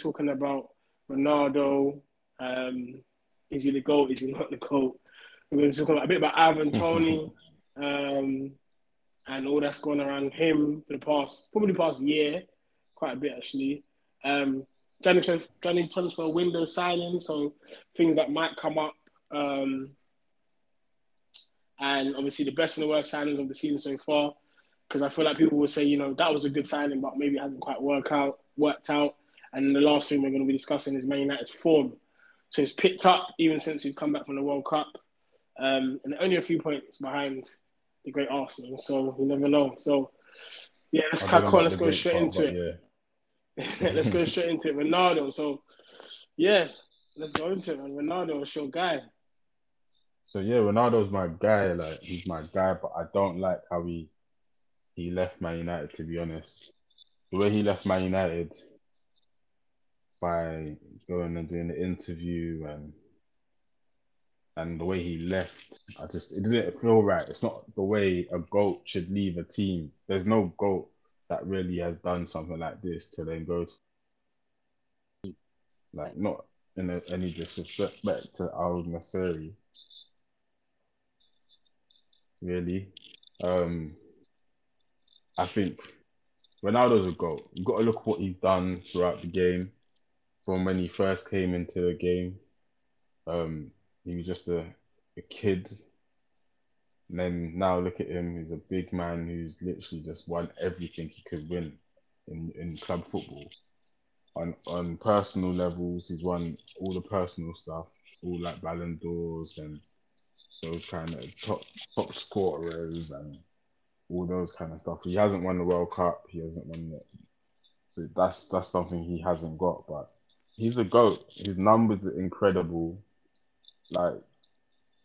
talking about Ronaldo. Um, is he the goat? Is he not the goat? We're going to talk about, a bit about Ivan Toney um, and all that's going around him for the past, probably the past year, quite a bit actually. Um, January, January transfer window signing, so things that might come up. Um, and obviously the best and the worst signings of the season so far. Because I feel like people will say, you know, that was a good signing, but maybe it hasn't quite worked out. Worked out. And the last thing we're going to be discussing is Man United's form. So it's picked up even since we've come back from the World Cup, um, and only a few points behind the great Arsenal. So you never know. So yeah, let's cut on. Let's go straight part, into it. Yeah. let's go straight into it. Ronaldo. So yeah, let's go into it. Man. Ronaldo is your guy. So yeah, Ronaldo's my guy. Like he's my guy, but I don't like how he he left Man United. To be honest, the way he left Man United by going and doing the interview and and the way he left, I just it didn't feel right. It's not the way a goat should leave a team. There's no goat that really has done something like this to then go to, like not in a, any disrespect to Al Nassr, really. Um, I think Ronaldo's a goat. You've got to look what he's done throughout the game. From when he first came into the game, um, he was just a, a kid. And then now look at him. He's a big man who's literally just won everything he could win in, in club football. On on personal levels, he's won all the personal stuff, all like Ballon d'Ors and those kind of top top scorers and all those kind of stuff. He hasn't won the World Cup. He hasn't won it. So that's that's something he hasn't got. But he's a goat. His numbers are incredible. Like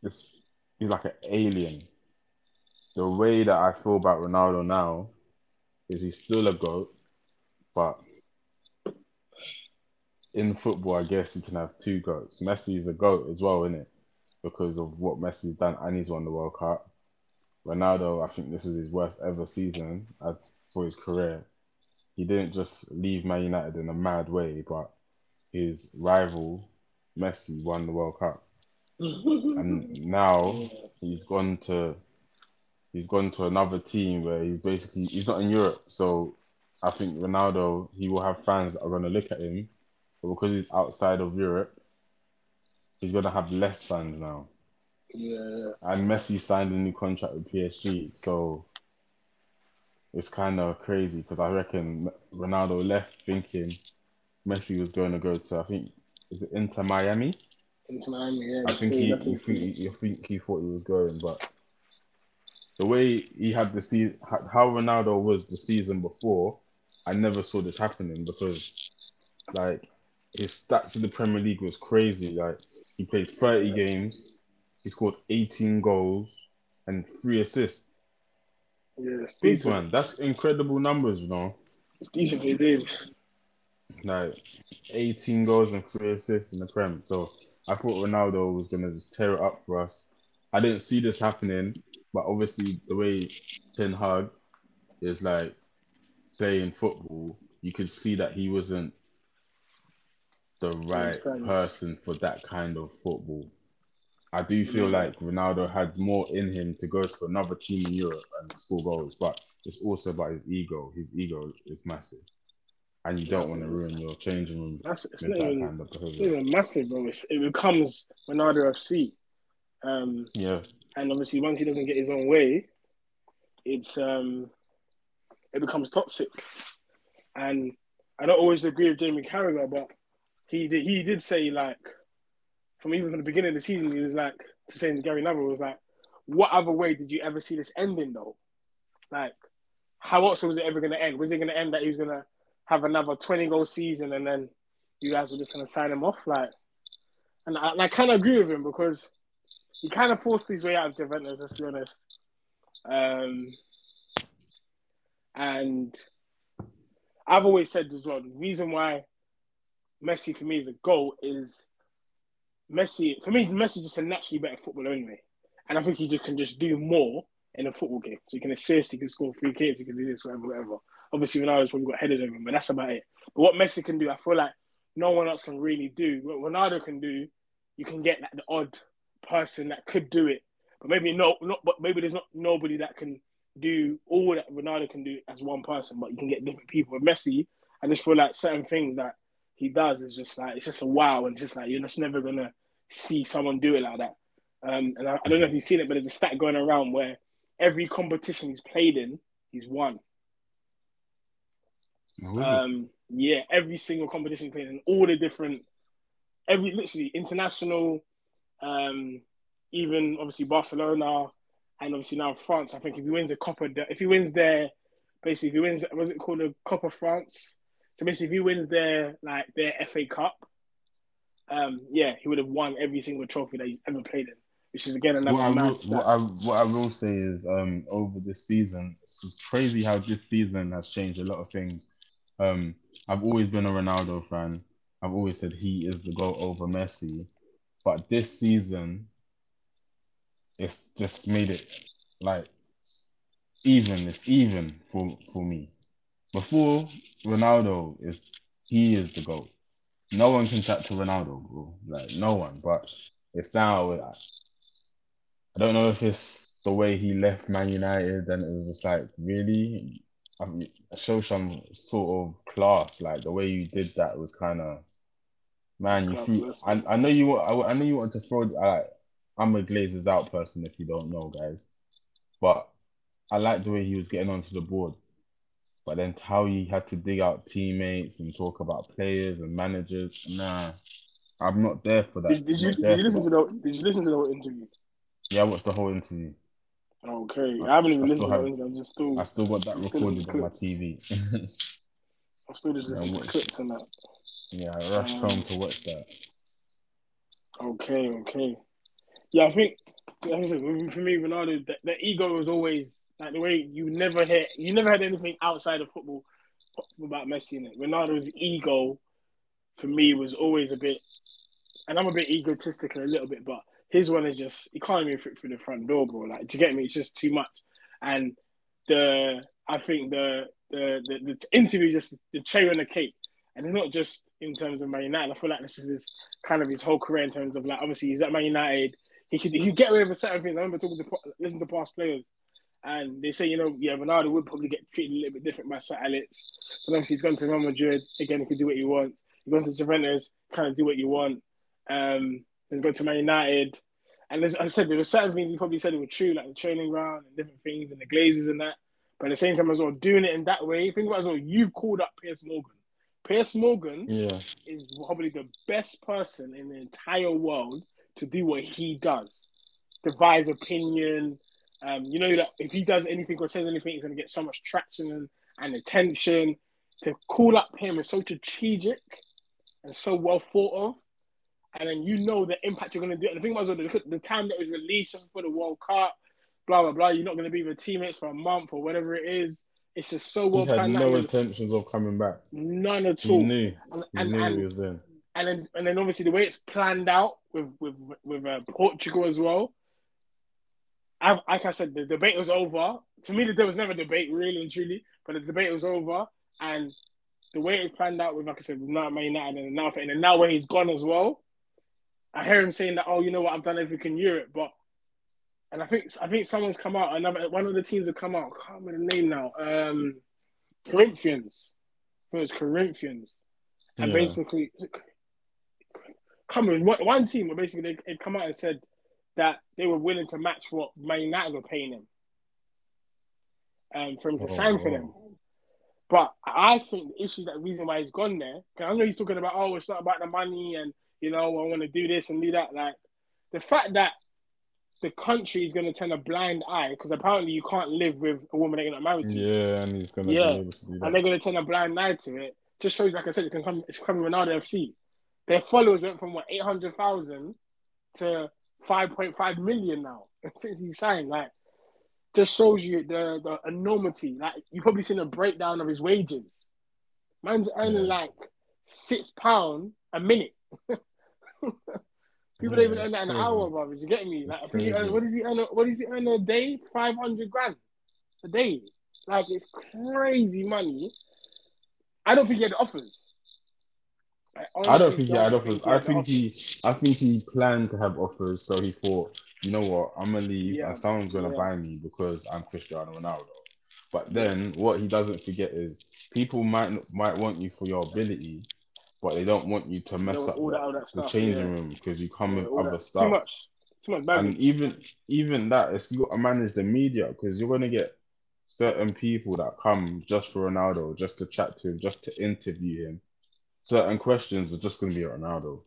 this, he's like an alien. The way that I feel about Ronaldo now is he's still a goat, but in football, I guess you can have two goats. Messi is a goat as well, isn't it? because of what Messi's done and he's won the World Cup. Ronaldo, I think this was his worst ever season as for his career. He didn't just leave Man United in a mad way, but his rival Messi won the World Cup, and now he's gone to he's gone to another team where he's basically he's not in Europe. So I think Ronaldo he will have fans that are going to look at him, but because he's outside of Europe, he's gonna have less fans now. Yeah. And Messi signed a new contract with PSG, so it's kind of crazy because I reckon Ronaldo left thinking Messi was going to go to I think is it Inter Miami. Inter Miami, yeah. I think he, he, he, I think he thought he was going, but the way he had the season, how Ronaldo was the season before, I never saw this happening because, like, his stats in the Premier League was crazy. Like, he played 30 games. He scored 18 goals and three assists. Yeah, Big man. That's incredible numbers, you know. It's decent for did. Like 18 goals and three assists in the Prem. So I thought Ronaldo was gonna just tear it up for us. I didn't see this happening, but obviously the way Ten Hag is like playing football, you could see that he wasn't the right person for that kind of football. I do feel like Ronaldo had more in him to go to another team in Europe and score goals, but it's also about his ego. His ego is massive, and you don't want to ruin your changing room That's, it's not even, kind of it's even massive, bro. It's, it becomes Ronaldo FC. Um, yeah, and obviously once he doesn't get his own way, it's um, it becomes toxic. And I don't always agree with Jamie Carragher, but he did, he did say like from even from the beginning of the season, he was like to saying Gary Neville was like, what other way did you ever see this ending though? Like, how else was it ever going to end? Was it going to end that he was going to have another twenty goal season and then you guys were just going to sign him off? Like, and I, and I kind of agree with him because he kind of forced his way out of Juventus. Let's be honest. Um, and I've always said as well the reason why Messi for me is a goal is Messi for me Messi just a naturally better footballer anyway, and I think he just can just do more in a football game. So he can assist, he can score free kicks, he can do this, whatever, whatever. Obviously, Ronaldo's probably got headers over him, but that's about it. But what Messi can do, I feel like no one else can really do. What Ronaldo can do, you can get like the odd person that could do it, but maybe no, not. But maybe there's not nobody that can do all that Ronaldo can do as one person. But you can get different people. With Messi, I just feel like certain things that he does is just like it's just a wow, and just like you're just never gonna see someone do it like that. Um, and I, I don't know if you've seen it, but there's a stat going around where every competition he's played in, he's won. Oh, Um, yeah, every single competition played in all the different, every literally international, um, even obviously Barcelona, and obviously now France. I think if he wins the Copa, if he wins their, basically if he wins, was it called, the Copa France? So basically, if he wins their like their FA Cup, um, yeah, he would have won every single trophy that he's ever played in, which is again another what I, will, what, I, what I will say is, um, over this season, it's crazy how this season has changed a lot of things. Um, I've always been a Ronaldo fan. I've always said he is the goal over Messi, but this season, it's just made it like even. It's even for for me. Before Ronaldo is, he is the goal. No one can to Ronaldo, bro. Like no one. But it's now. I don't know if it's the way he left Man United, and it was just like really, I mean, show some sort of class. Like the way you did that was kind of, man. You yes. I, I know you. I, I know you want to throw. Like I'm a Glazers out person. If you don't know, guys, but I like the way he was getting onto the board. But then how he had to dig out teammates and talk about players and managers. Nah, I'm not there for that. Did, did you did you listen to that. the did you listen to the whole interview? Yeah, I watched the whole interview. Okay, I haven't even I listened to have- interview. I'm just still I still got that You still listen recorded on my? TV. I'm still just Yeah, listening to watch. clips and that. yeah, I rushed Um, home to watch that. Okay, okay. Yeah, I think like I said, for me, Ronaldo, the, the ego was always like the way you never hear, you never had anything outside of football about Messi in it. Ronaldo's ego, for me, was always a bit, and I'm a bit egotistical a little bit, but his one is just he can't even fit through the front door, bro. Like, do you get me? It's just too much. And the I think the the the, the interview just the cherry on the cake, and it's not just in terms of Man United. I feel like this is his kind of his whole career in terms of like obviously he's at Man United. He could he could get away with certain things. I remember talking to listen to past players, and they say you know yeah Ronaldo would probably get treated a little bit different by Sir Alex. But obviously he's gone to Real Madrid again. He can do what he wants. He's gone to Juventus, kind of do what you want. Um, then go to Man United. And as I said, there were certain things he probably said were true, like the training ground and different things and the Glazers and that. But at the same time as well, doing it in that way, think about as well, you've called up Piers Morgan. Piers Morgan Yeah, is probably the best person in the entire world to do what he does. Devise opinion. Um, you know that if he does anything or says anything, he's gonna get so much traction and, and attention. To call up him is so strategic and so well thought of. And then you know the impact you're gonna do. And the thing was the, the time that was released just before the World Cup, blah blah blah. You're not gonna be with teammates for a month or whatever it is. It's just so well he had planned no out. intentions of coming back. None at He all. knew. And, He and, knew and, he was in. and then and then obviously the way it's planned out with with with uh, Portugal as well. I, like I said, the debate was over. To me, there was never a debate, really and truly, but the debate was over. And the way it's planned out with, like I said, with now Man United and now and now where he's gone as well. I hear him saying that, oh, you know what, I've done everything in Europe, but and I think I think someone's come out. Another one of the teams have come out. I can't remember the name now. Um, Corinthians. I think it was Corinthians and Yeah. basically come on, one, one team where basically they, they come out and said that they were willing to match what Man United were paying him um, for him to Oh, sign for them. But I think the issue, that reason why he's gone there, 'cause I know he's talking about, oh, it's not about the money and, you know, I want to do this and do that. Like, the fact that the country is going to turn a blind eye, because apparently you can't live with a woman that you're not married to Yeah, and he's Yeah. to do and they're going to turn a blind eye to it, just shows, like I said, it can come. It's coming Ronaldo FC. Their followers went from what eight hundred thousand to five point five million now since he signed. Like, just shows you the the enormity. Like, you probably seen a breakdown of his wages. Man's earning Yeah. like six pound a minute. People Yeah, don't even earn that an hour, brother. You get me? Like, I he earn, what does he earn? What does he earn a day? Five hundred grand a day. Like it's crazy money. I don't think he had offers. I don't think he had offers. I think he, I think he planned to have offers, so he thought, you know what, I'm gonna leave, Yeah, and someone's gonna yeah. buy me because I'm Cristiano Ronaldo. But then what he doesn't forget is people might might want you for your ability, but they don't want you to mess know, up all that, the, all that the changing yeah. room because you come Yeah, with other that. Stuff. Too much. Too much And even even that, it's you got to manage the media because you're gonna get certain people that come just for Ronaldo, just to chat to him, just to interview him. Certain questions are just gonna be Ronaldo.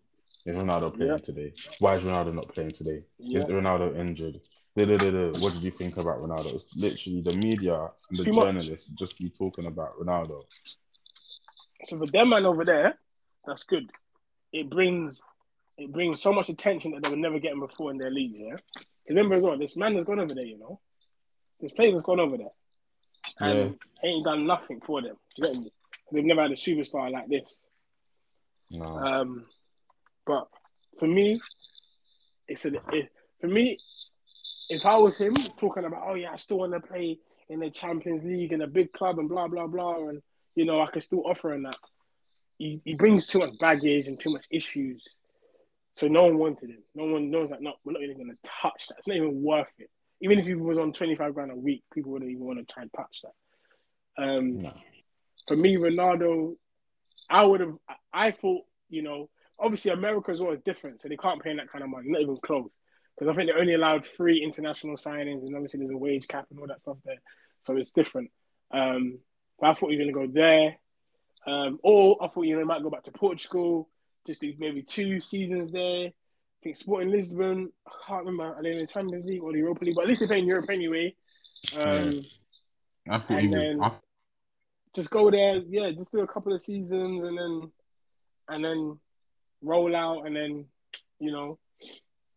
Is Ronaldo playing Yeah. today? Why is Ronaldo not playing today? Is Ronaldo injured? Da-da-da-da. What did you think about Ronaldo? It's literally the media and the Too much. journalists just be talking about Ronaldo. So for them man over there, that's good. It brings it brings so much attention that they were never getting before in their league. Yeah. Remember as well, this man has gone over there. You know, this player has gone over there and ain't done nothing for them. You get me? They've never had a superstar like this. No. Um, but for me, it's a it, for me. If I was him talking about, oh yeah, I still want to play in the Champions League in a big club and blah blah blah, and you know I can still offer and that. He, he brings too much baggage and too much issues, so no one wanted him. No one knows that. No, we're not even going to touch that. It's not even worth it. Even if he was on twenty five grand a week, people wouldn't even want to try and touch that. Um, no. for me, Ronaldo, I would have. I thought, you know, obviously America is different, so they can't pay him that kind of money, not even close. Because I think they only allowed three international signings, and obviously there's a wage cap and all that stuff there, so it's different. Um, but I thought you were going to go there, um, or I thought you know, might go back to Portugal, just do maybe two seasons there. I think Sporting Lisbon. I can't remember. Are they in the Champions League or the Europa League? But at least they're playing Europe anyway. Um, I thought and he then- I, just go there, yeah, just do a couple of seasons and then and then roll out and then, you know,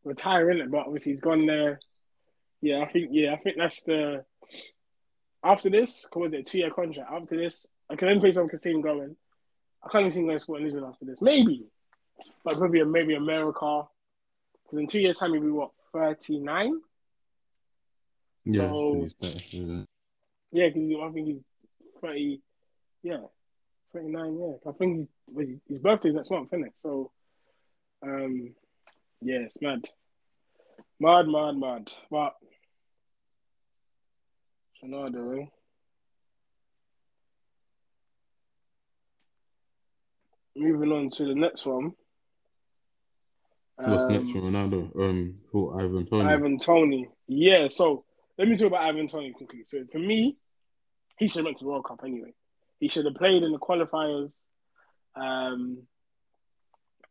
retire in it. But obviously he's gone there. Yeah, I think yeah, I think that's the after this, because was it a two year contract? After this, I can only place see him going. I can't even see him going to Sporting Lisbon after this. Maybe. But maybe maybe America. Because in two years' time he'll be what, thirty nine? yeah. So-. Yeah, because I think he's 30, yeah, 39, yeah. I think he's, his- his birthday's next month, isn't it? So, um, yeah, it's mad. Mad, mad, mad. But, Ronaldo, eh? Moving on to the next one. What's Um, next for Ronaldo? Um, for Ivan Toney. Ivan Toney. Yeah, so let me talk about Ivan Toney quickly. So for me, he should have went to the World Cup anyway. He should have played in the qualifiers. Um,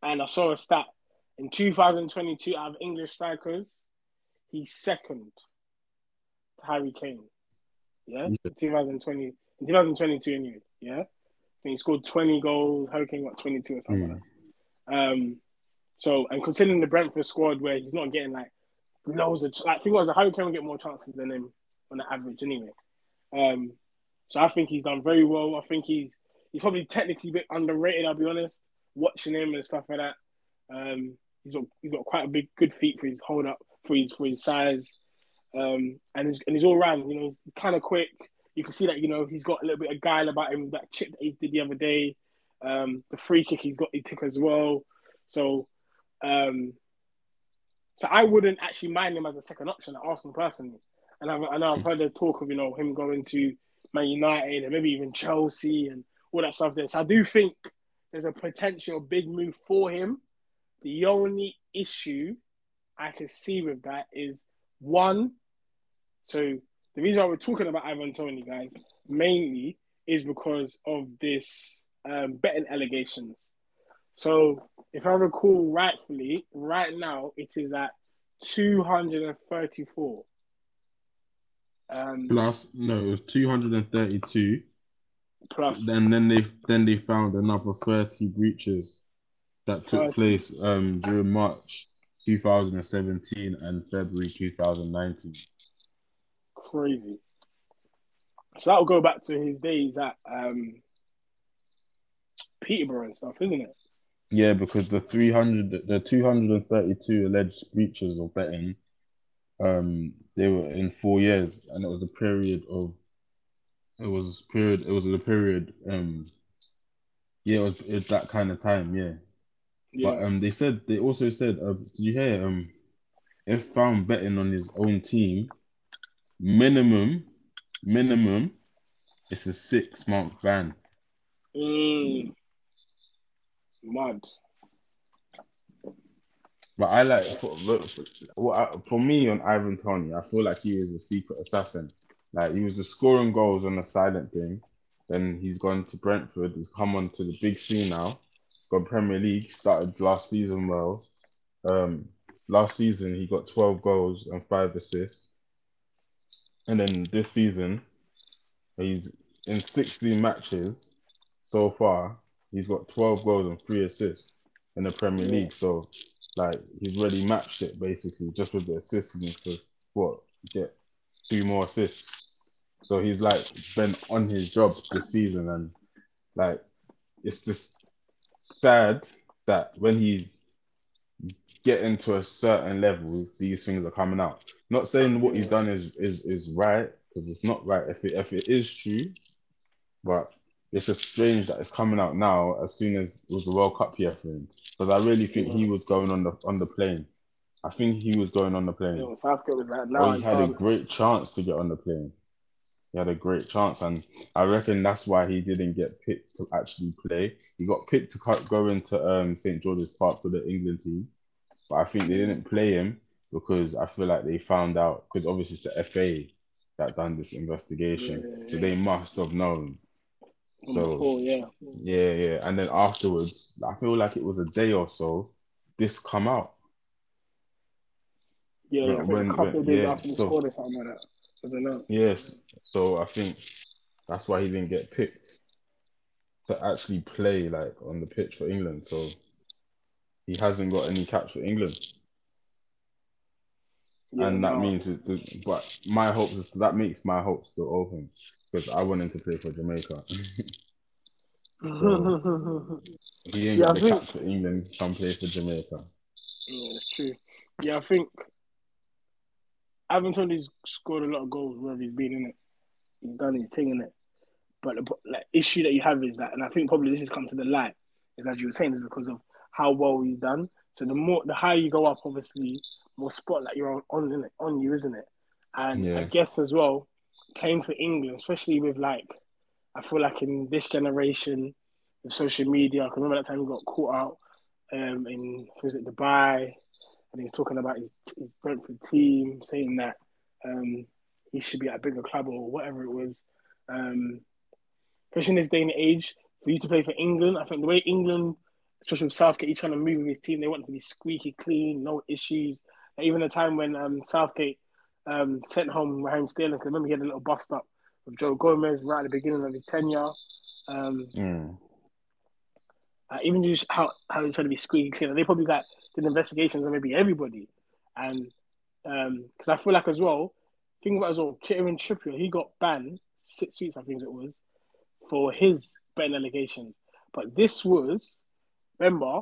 and I saw a stat in 2022 out of English strikers, he's second to Harry Kane. Yeah, Yeah. in 2020, in 2022 anyway. Yeah, he scored 20 goals. Harry Kane got 22 or something. Mm. like that. Um, so and considering the Brentford squad where he's not getting like loads of like, think was Harry Kane will get more chances than him on the average anyway. Um, so I think he's done very well. I think he's he's probably technically a bit underrated. I'll be honest. Watching him and stuff like that, um, he's got he's got quite a big good feet for his hold up for his for his size, um, and he's and he's all round. You know, kind of quick. You can see that you know he's got a little bit of guile about him. That chip that he did the other day, um, the free kick he's got he took as well. So, um, so I wouldn't actually mind him as a second option at Arsenal personally. And I've, I know I've heard the talk of you know him going to Man United and maybe even Chelsea and all that stuff there. So I do think there's a potential big move for him. The only issue I can see with that is one. So the reason why we're talking about Ivan Toney, guys, mainly is because of this um, betting allegations. So if I recall rightfully, right now it is at 234. Um, Plus, no, it was 232. plus And then they then they found another 30 breaches that took 30. place um during March 2017 and February 2019. Crazy. So that'll go back to his days at um, Peterborough and stuff, isn't it? Yeah, because the 300 the 232 alleged breaches of betting um they were in 4 years and it was a period of it was period it was a period um Yeah, it was, it was that kind of time. Yeah. Yeah. But um, they said they also said, uh, did you hear? Um, if found betting on his own team, minimum, minimum, it's a six month ban. Mm. Mad. But I like for, for, for me on Ivan Toney, I feel like he was a secret assassin. Like he was just scoring goals on a silent thing. Then he's gone to Brentford. He's come on to the big scene now. Got Premier League. Started last season well. Um, last season he got 12 goals and five assists. And then this season, he's in 16 matches so far. He's got 12 goals and three assists in the Premier Yeah. League. So, like, he's already matched it basically just with the assists. He needs to what get two more assists. So he's like been on his job this season, and like it's just sad that when he's getting to a certain level, these things are coming out. Not saying what he's done is is is right because it's not right if it if it is true, but it's just strange that it's coming out now as soon as it was the World Cup year for him. Because I really think he was going on the on the plane. I think he was going on the plane. Southgate was like, Or no, he had a great chance to get on the plane. He had a great chance, and I reckon that's why he didn't get picked to actually play. He got picked to go into um, St George's Park for the England team, but I think they didn't play him because I feel like they found out because obviously it's the FA that done this investigation, Yeah, so they must have known. So before, yeah. yeah, yeah, and then afterwards, I feel like it was a day or so. This come out. Yeah, yeah. When- a couple when- of days yeah, after he so- scored or something like that. I don't. Yes, so I think that's why he didn't get picked to actually play like on the pitch for England. So he hasn't got any caps for England, Yeah, and that no. means it. But my hopes is that makes my hopes still open because I want him to play for Jamaica. So- he ain't Yeah, got I the think- caps for England. Come play for Jamaica. Yeah, it's true. Yeah, I think Ivan Toney's scored a lot of goals wherever he's been in it. He's done his thing in it. But the like, issue that you have is that, and I think probably this has come to the light, is as you were saying, is because of how well he's done. So the more, the higher you go up, obviously, more spotlight you're on, on, on you, isn't it? And I guess as well, playing for England, especially with like, I feel like in this generation with social media, I can remember that time he got caught out um, in was it Dubai, and he was talking about his, his Brentford team, saying that um, he should be at a bigger club or whatever it was. Um, especially in this day and age, for you to play for England, I think the way England, especially with Southgate, he's trying to move with his team. They want to be squeaky clean, no issues. Even the time when um, Southgate um, sent home Raheem Sterling, 'cause I remember he had a little bust up with Joe Gomez right at the beginning of his tenure. Um, Mm. uh, even just how how they're trying to be squeaky clean. They probably got did investigations on maybe everybody, and because I feel like as well, think about as well, Kieran Trippier, he got banned six weeks, I think it was, for his betting allegations. But this was, remember,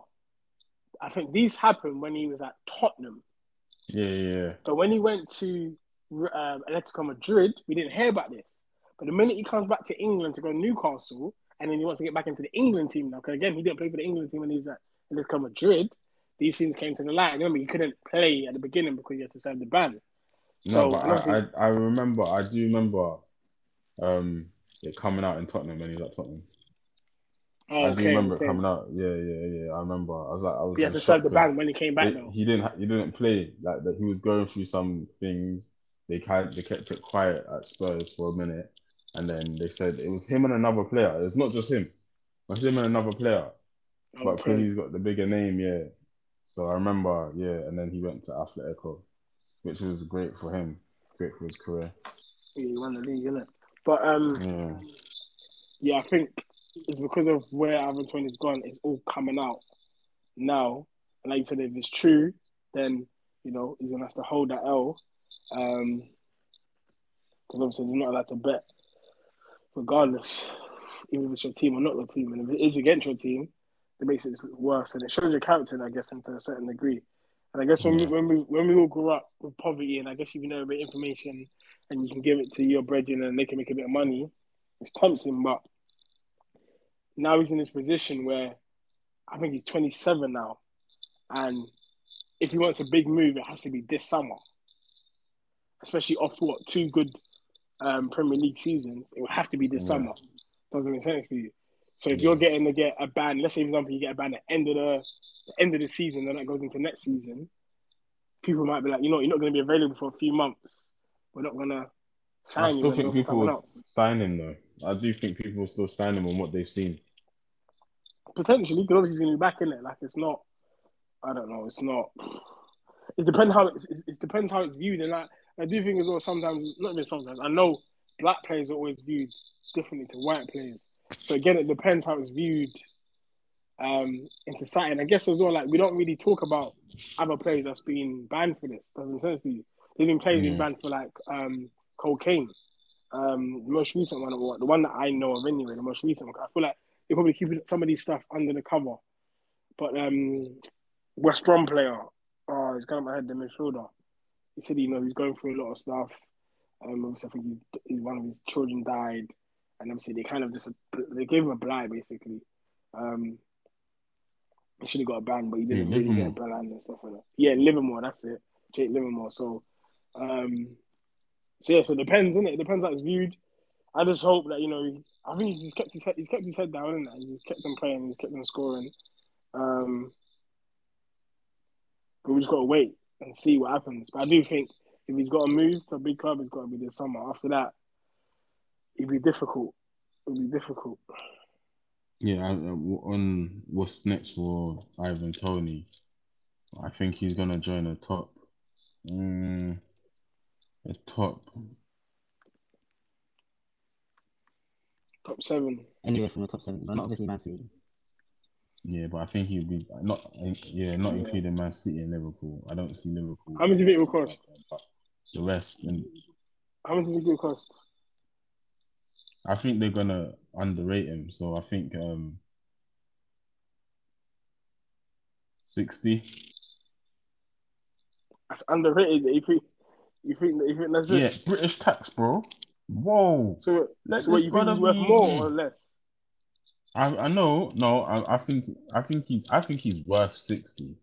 I think these happened when he was at Tottenham. Yeah, yeah, So when he went to um, Atletico Madrid, we didn't hear about this. But the minute he comes back to England to go to Newcastle, and then he wants to get back into the England team now, because again, he didn't play for the England team when he was at Atletico Madrid. These things came to the light. Remember, he couldn't play at the beginning because he had to serve the ban. No, So, but I, I I remember I do remember um it coming out in Tottenham when he was at Tottenham. Oh, I do remember okay. it coming out. Yeah, yeah, yeah. I remember. I was like, I was. He had to serve the shocked when he came back, they- though. he didn't. He didn't play like that. He was going through some things. They kind they kept it quiet at Spurs for a minute, and then they said it was him and another player. It's not just him. It was him and another player. But because he's got the bigger name, yeah. So I remember, yeah, and then he went to Atletico, which was great for him, great for his career. He won the league, innit? But um, Yeah, yeah, I think it's because of where Ivan Toney's gone, it's all coming out now. And like you said, if it's true, then you know he's gonna have to hold that L. Um, because obviously they're not allowed to bet, regardless, even if it's your team or not your team. And if it is against your team, it makes it worse, and it shows your character, I guess, to a certain degree. And I guess when we when we when we all grew up with poverty, and I guess you know a bit of information, and you can give it to your brethren, and they can make a bit of money. It's tempting, but now he's in this position where I think he's 27 now, and if he wants a big move, it has to be this summer, especially off what two good um, Premier League seasons. It would have to be this Yeah. summer. Doesn't make sense to you. So if you're getting to get a ban, let's say for example you get a ban at the end of the, the end of the season, then that goes into next season. People might be like, you know, you're not going to be available for a few months. We're not going to I sign you still think people sign him though. I do think people will still sign him on what they've seen. Potentially, because obviously he's going to be back in it. Like it's not. I don't know. It's not. It depends how it, it, depends how it's viewed, and like, I do think as well. Sometimes, not even sometimes. I know black players are always viewed differently to white players. So again, it depends how it's viewed um, in society. And I guess as well, like we don't really talk about other players that's been banned for this. Doesn't make sense to you. There's been players been banned for like um, cocaine. Um, the most recent one, or the one that I know of anyway, the most recent one. I feel like they probably keep some of these stuff under the cover. But um, West Brom player, oh, he's going my head the midfielder. He said, you know, he's going through a lot of stuff. Um, obviously, I think he's, he's, one of his children died, and obviously they kind of just they gave him a blight basically. Um, he should have got a ban, but he didn't Yeah, really get a ban and stuff like that. Yeah, Livermore, that's it. Jake Livermore. So, um, so yeah, so it depends, innit? It depends how it's viewed. I just hope that you know. I think he's kept his head. He's kept his head down, and he's kept them playing. He's kept them scoring. Um, but we just got to wait and see what happens. But I do think if he's got to move to a big club, it's got to be this summer. After that, it'd be difficult. It'd be difficult. Yeah, on what's next for Ivan Toney, I think he's gonna join a top, mm, a top. Top seven. Anywhere from the top seven, but not obviously Man City. Yeah, but I think he'll be not. Yeah, not including Man City and Liverpool. I don't see Liverpool. How much do you think it will cost? The rest, and How much do you think it will cost? I think they're gonna underrate him. So I think um, sixty. That's underrated. You think? You think? You think that's it? Yeah, British tax, bro. Whoa. So, Let so what you think brother he's worth be more or less? I I know, no, I, I think I think he's I think he's worth sixty.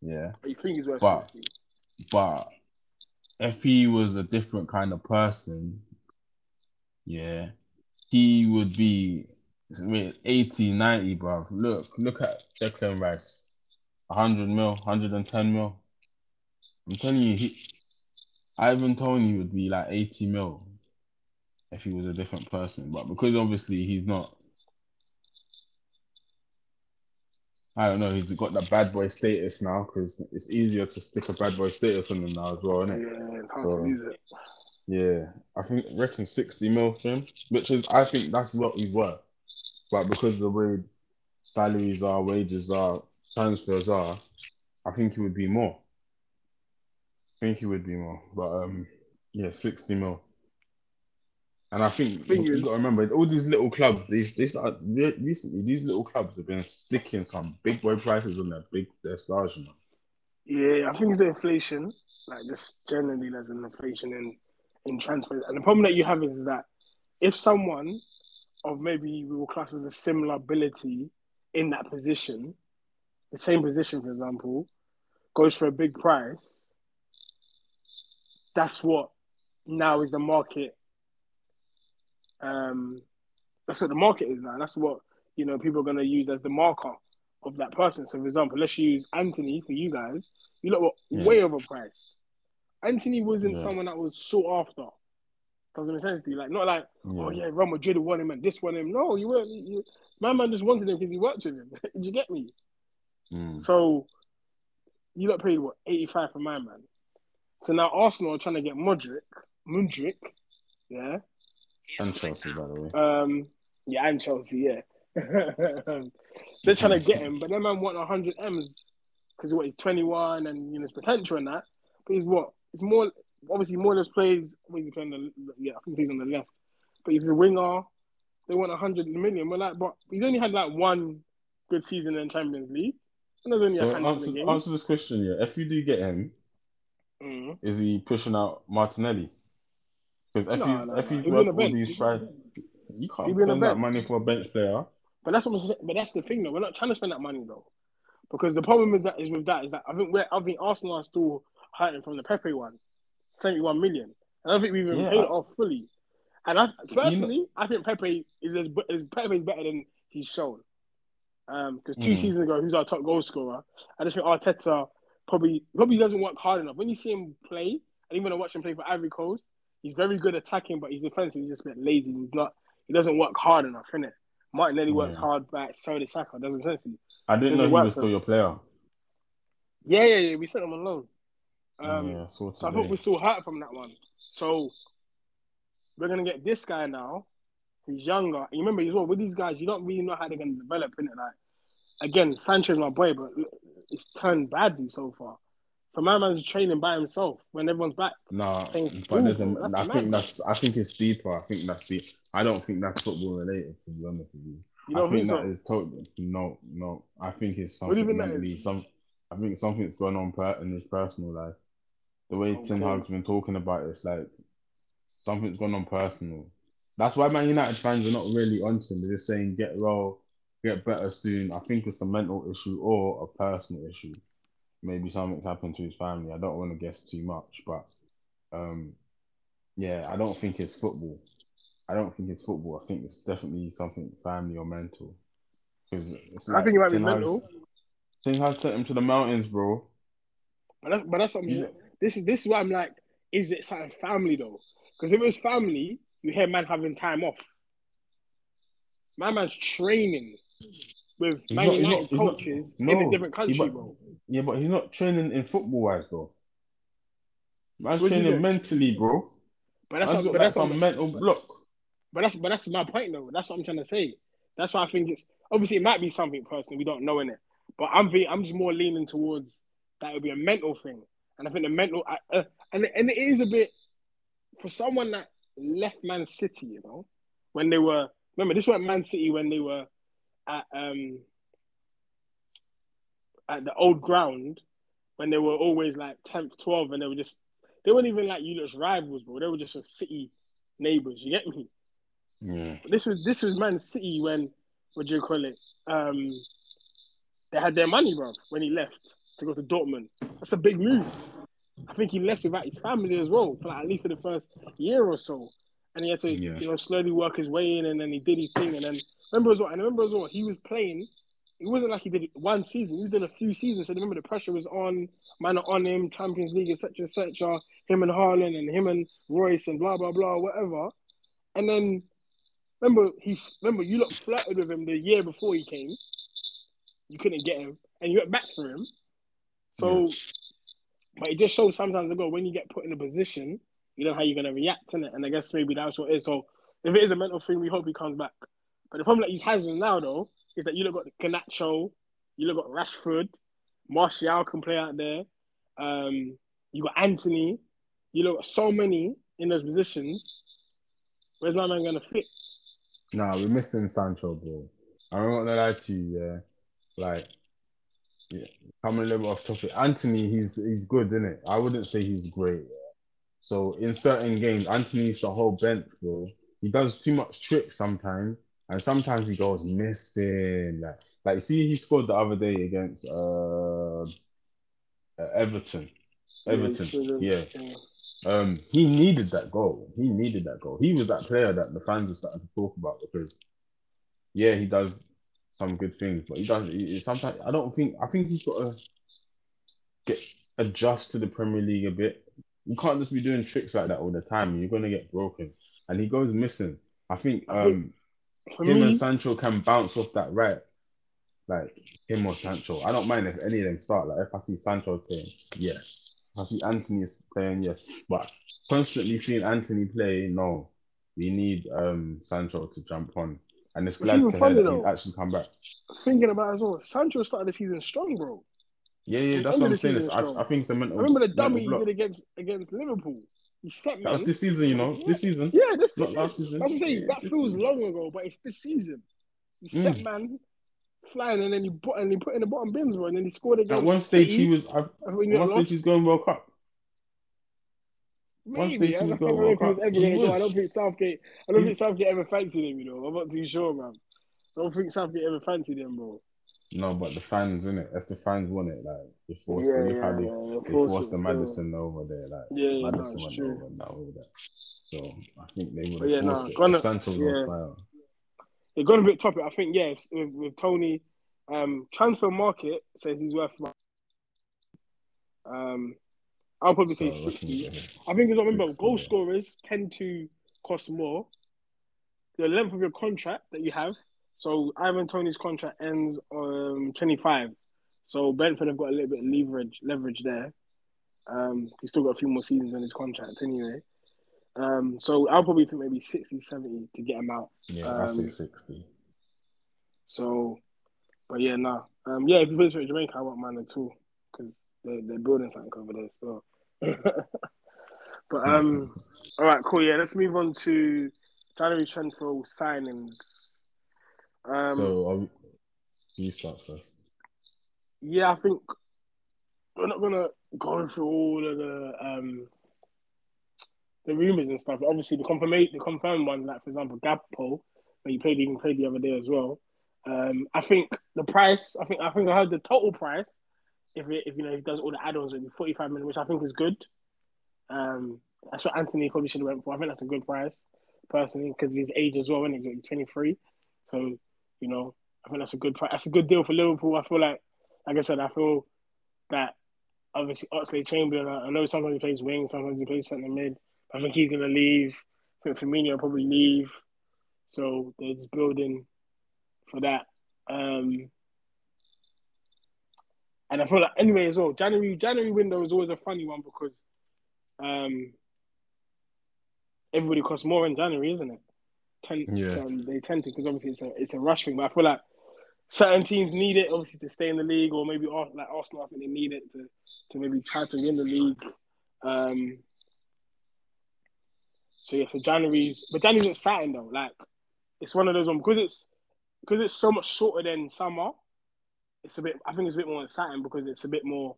Yeah. Or you think he's worth But- sixty? But if he was a different kind of person, yeah, he would be wait, 80, 90, bruv. Look, look at Declan Rice. 100 mil, 110 mil. I'm telling you, he, Ivan Toney would be like 80 mil if he was a different person. But because obviously he's not, I don't know, he's got that bad boy status now because it's easier to stick a bad boy status on him now as well, isn't it? Yeah, So-. Yeah, I think reckon sixty mil for him, which is I think that's what he's worth. But because of the way salaries are, wages are, transfers are, I think he would be more. I think he would be more, but um, yeah, sixty mil. And I think you got to remember all these little clubs. These these are uh, recently these little clubs have been sticking some big boy prices on their big their stars. You know? Yeah, I think it's the inflation. Like just generally, there's an inflation in in transfers, and the problem that you have is that if someone of maybe we will class as a similar ability in that position, the same position, for example, goes for a big price, that's what now is the market. Um, that's what the market is now. That's what you know people are going to use as the marker of that person. So, for example, let's use Antony for you guys. You look Yeah. way overpriced. Antony wasn't Yeah. someone that was sought after. Doesn't make sense to you. Like, not like, oh Yeah. yeah, Real Madrid want him and this want him. No, you weren't. You, my man just wanted him because he worked with him. Did you get me? Mm. So, you got paid what eighty five for my man. So now Arsenal are trying to get Modric, Mudryk, yeah, And Chelsea, by the way. um, yeah, and Chelsea, yeah. They're trying to get him, but that man want 100 M's because what he's 21 and you know his potential and that. But he's what? It's more obviously more or less plays. What he playing the yeah, I think he's on the left. But he's a winger. They want 100 million. But like, but he's only had like one good season in Champions League. And there's only So a answer, answer this question, yeah. If you do get him, Mm. is he pushing out Martinelli? Because if No, he's no, if he's He'll be on worth all bench. these price, you can't be on the spend that money for a bench player. But that's what I'm saying. But that's the thing, though. We're not trying to spend that money, though, because the problem with that is with that is that I think we're I think Arsenal are still hurting from the Pepe one, seventy-one million. I don't think we've even Yeah, paid it off fully. And I personally, I think Pepe is as, is better than he's shown. Um, because two Mm. seasons ago, who's our top goal scorer? I just think Arteta probably probably doesn't work hard enough. When you see him play, and even when I watch him play for Ivory Coast, he's very good attacking, but his defense is just a bit lazy. He's not. He doesn't work hard enough, innit? Martinelli works hard, but so does Saka. Doesn't sense you. I didn't know he was still your player. Yeah, yeah, yeah. We sent him on loan. Um, yeah, so I thought we still hurt from that one. So we're gonna get this guy now, He's younger. You remember as well with these guys, you don't really know how they're gonna develop in it. Like again, Sanchez my boy, but it's turned badly so far. For my man's training by himself when everyone's back. Nah, Playing but there's a, football, I think that's I think it's deeper. I think that's deep. I don't think that's football related. To be honest with you, You I don't think think, that so? is totally no, no. I think it's What something think mentally. Some, I think something's going on per, in his personal life. The way oh, Ten Okay. Hag's been talking about it, it's like something's going on personal. That's why Man United fans are not really onto him. They're just saying get well, get better soon. I think it's a mental issue or a personal issue. Maybe something's happened to his family. I don't want to guess too much, but um, yeah, I don't think it's football. I don't think it's football. I think it's definitely something family or mental. Because I think it might be mental. Hag sent him to the mountains, bro. But that's, but that's what I'm. Yeah. This is this is why I'm like, is it something family though? Because if it was family, you hear man having time off. My man's training with He's Man not- United not- he's not- coaches in no, a different country, he- bro. Yeah, but he's not training in football wise though. Man's What's training mentally, bro. But that's what, but like that's what, mental block. but that's but that's my point though. That's what I'm trying to say. That's why I think it's obviously it might be something personal we don't know in it, but I'm I'm just more leaning towards that would be a mental thing, and I think the mental I- uh, and and it is a bit for someone that left Man City, you know, when they were remember this was Man City when they were at um at the old ground when they were always like 10th, 12th, and they were just they weren't even like you lot's rivals, bro. They were just a City neighbours. You get me? Yeah. This was this was Man City when what do you call it? Um, they had their money, bro, when he left to go to Dortmund. That's a big move. I think he left without his family as well for like, at least for the first year or so, and he had to Yeah. you know slowly work his way in, and then he did his thing, and then remember as well. And remember as well, he was playing. It wasn't like he did it one season. He did a few seasons. So remember the pressure was on, man on him, Champions League, etc., etc. Him and Haaland and him and Reus and blah blah blah, whatever. And then remember he remember you lot flirted with him the year before he came. You couldn't get him, and you went back for him. So, but it just shows sometimes ago when you get put in a position, you know how you're gonna react in it, and I guess maybe that's what it is. So, if it is a mental thing, we hope he comes back. But the problem that he has now though is that you look got Garnacho, you look got Rashford, Martial can play out there. Um, you got Antony. You look got so many in those positions. Where's my man gonna fit? Nah, we're missing Sancho, bro. I'm not gonna lie to you, yeah. Like, yeah, coming a little bit off topic. Antony, he's he's good, isn't it? I wouldn't say he's great. So in certain games, Antony's the whole bench, bro. He does too much tricks sometimes, and sometimes he goes missing. Like, like see, he scored the other day against uh, uh Everton. Everton, yeah. Um, he needed that goal. He needed that goal. He was that player that the fans are starting to talk about because, yeah, he does some good things, but he does. He, sometimes I don't think. I think he's got to get adjust to the Premier League a bit. You can't just be doing tricks like that all the time. You're gonna get broken, and he goes missing. I think I think- um, For him me, and Sancho can bounce off that right. Like him or Sancho. I don't mind if any of them start. Like if I see Sancho playing, yes. If I see Antony is playing, yes. But constantly seeing Antony play, no. We need um Sancho to jump on. And it's glad to hear funny that though. he's actually come back. thinking about it as well. Sancho started the season strong, bro. Yeah, yeah, that's what I'm saying. I. I think it's a mental. Remember the dummy he block. did against against Liverpool? He set That was this season, you know. This season. Yeah, this Not season. last season. I'm saying Yeah, that this feels season. long ago, but it's this season. He set Mm. man flying, and then he put and he put in the bottom bins, bro, and then he scored against At one stage, City. he was. At when one got stage, he's going World Cup. one Maybe. stage I he don't was going know if he was World Cup. going to He go. I don't think Southgate. I don't He- think Southgate ever fancied him. You know, I'm not too sure, man. I don't think Southgate ever fancied him, bro. No, but the fans, in it. That's the fans want it. Like they forced, Yeah, look yeah, how they, yeah. they force forced the still. Maddison over there. Like Yeah, yeah, no, Maddison it's went true. over and that over that. So I think they would have yeah, no, forced it. gonna- Santos yeah. on fire. It got a bit topic. I think yes, with, with Toney, um, transfer market says he's worth. about- Um, I'll probably say So, sixty. I think it's remember 60, goal scorers tend to cost more. The length of your contract that you have. So Ivan Toney's contract ends um twenty five. So Brentford have got a little bit of leverage leverage there. Um, he's still got a few more seasons on his contract anyway. Um, so I'll probably think maybe 60, 70 to get him out. Yeah, I say Um, sixty. So, but yeah, no. Um, yeah, if he plays for Jamaica, I won't mind at all because they're, they're building something over there. So, but um, all right, cool. Yeah, let's move on to January transfer signings. Um, so we, you start first. yeah, I think we're not gonna go through all of the um the rumors and stuff. Obviously, the confirmation, the confirmed ones, like for example, Gakpo, that you played even played the other day as well. Um, I think the price. I think I think I heard the total price. If it, if you know if he does all the add-ons, it'll be forty-five million, which I think is good. Um, that's what Antony probably should have went for. I think that's a good price, personally, because of his age as well. And he's only twenty-three, so you know I think that's a good. That's a good deal for Liverpool. I feel like, like I said, I feel that obviously Oxlade-Chamberlain. I I know sometimes he plays wing, sometimes he plays centre mid. I think he's gonna leave. I think Firmino will probably leave. So they're just building for that. Um, and I feel like anyway as well, January January window is always a funny one because um, everybody costs more in January, isn't it? Ten, Yeah. um, they tend to because obviously it's a it's a rush thing. But I feel like certain teams need it obviously to stay in the league, or maybe like Arsenal, I think they need it to to maybe try to win the league. Um, so yeah, so January's but January's exciting though. Like it's one of those ones because it's because it's so much shorter than summer. It's a bit. I think it's a bit more exciting because it's a bit more.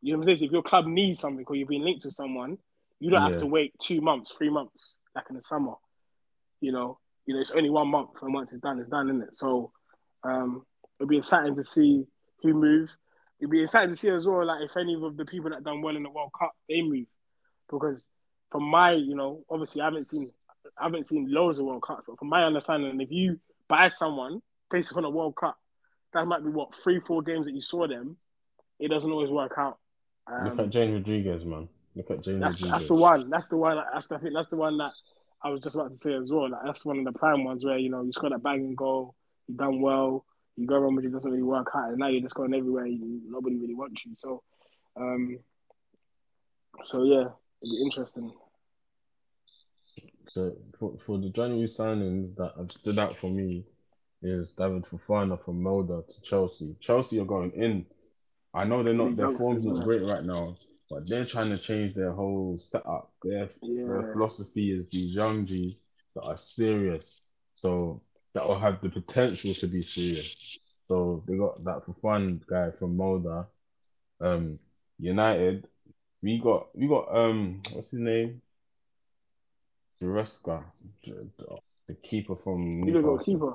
You know what I'm saying? If your club needs something or you've been linked to someone, you don't Yeah. have to wait two months, three months like in the summer. You know, you know it's only one month, and once it's done, it's done, isn't it? So um, it'll be exciting to see who moves. It'll be exciting to see as well, like if any of the people that done well in the World Cup they move, because from my, you know, obviously I haven't seen, I haven't seen loads of World Cups, but from my understanding, if you buy someone based on a World Cup, that might be what three, four games that you saw them. It doesn't always work out. Look Um, at James Rodriguez, man. Look at James that's Rodriguez. that's the one. That's the one. That's the I think that's the one that I was just about to say as well. Like that's one of the prime ones where you know you scored that banging goal, you done well, you go around, but it doesn't really work out, and now you're just going everywhere. You, nobody really wants you. So, um, so yeah, it'd be interesting. So for, for the January signings that have stood out for me is David Fofana from Molde to Chelsea. Chelsea are going in. I know they're not their form's not great right now, but they're trying to change their whole setup. Their their philosophy is these young G's that are serious. So that will have the potential to be serious. So they got that for fun guy from Molde. Um United. We got we got um what's his name? Jureska, the keeper from you got a Newcastle. keeper.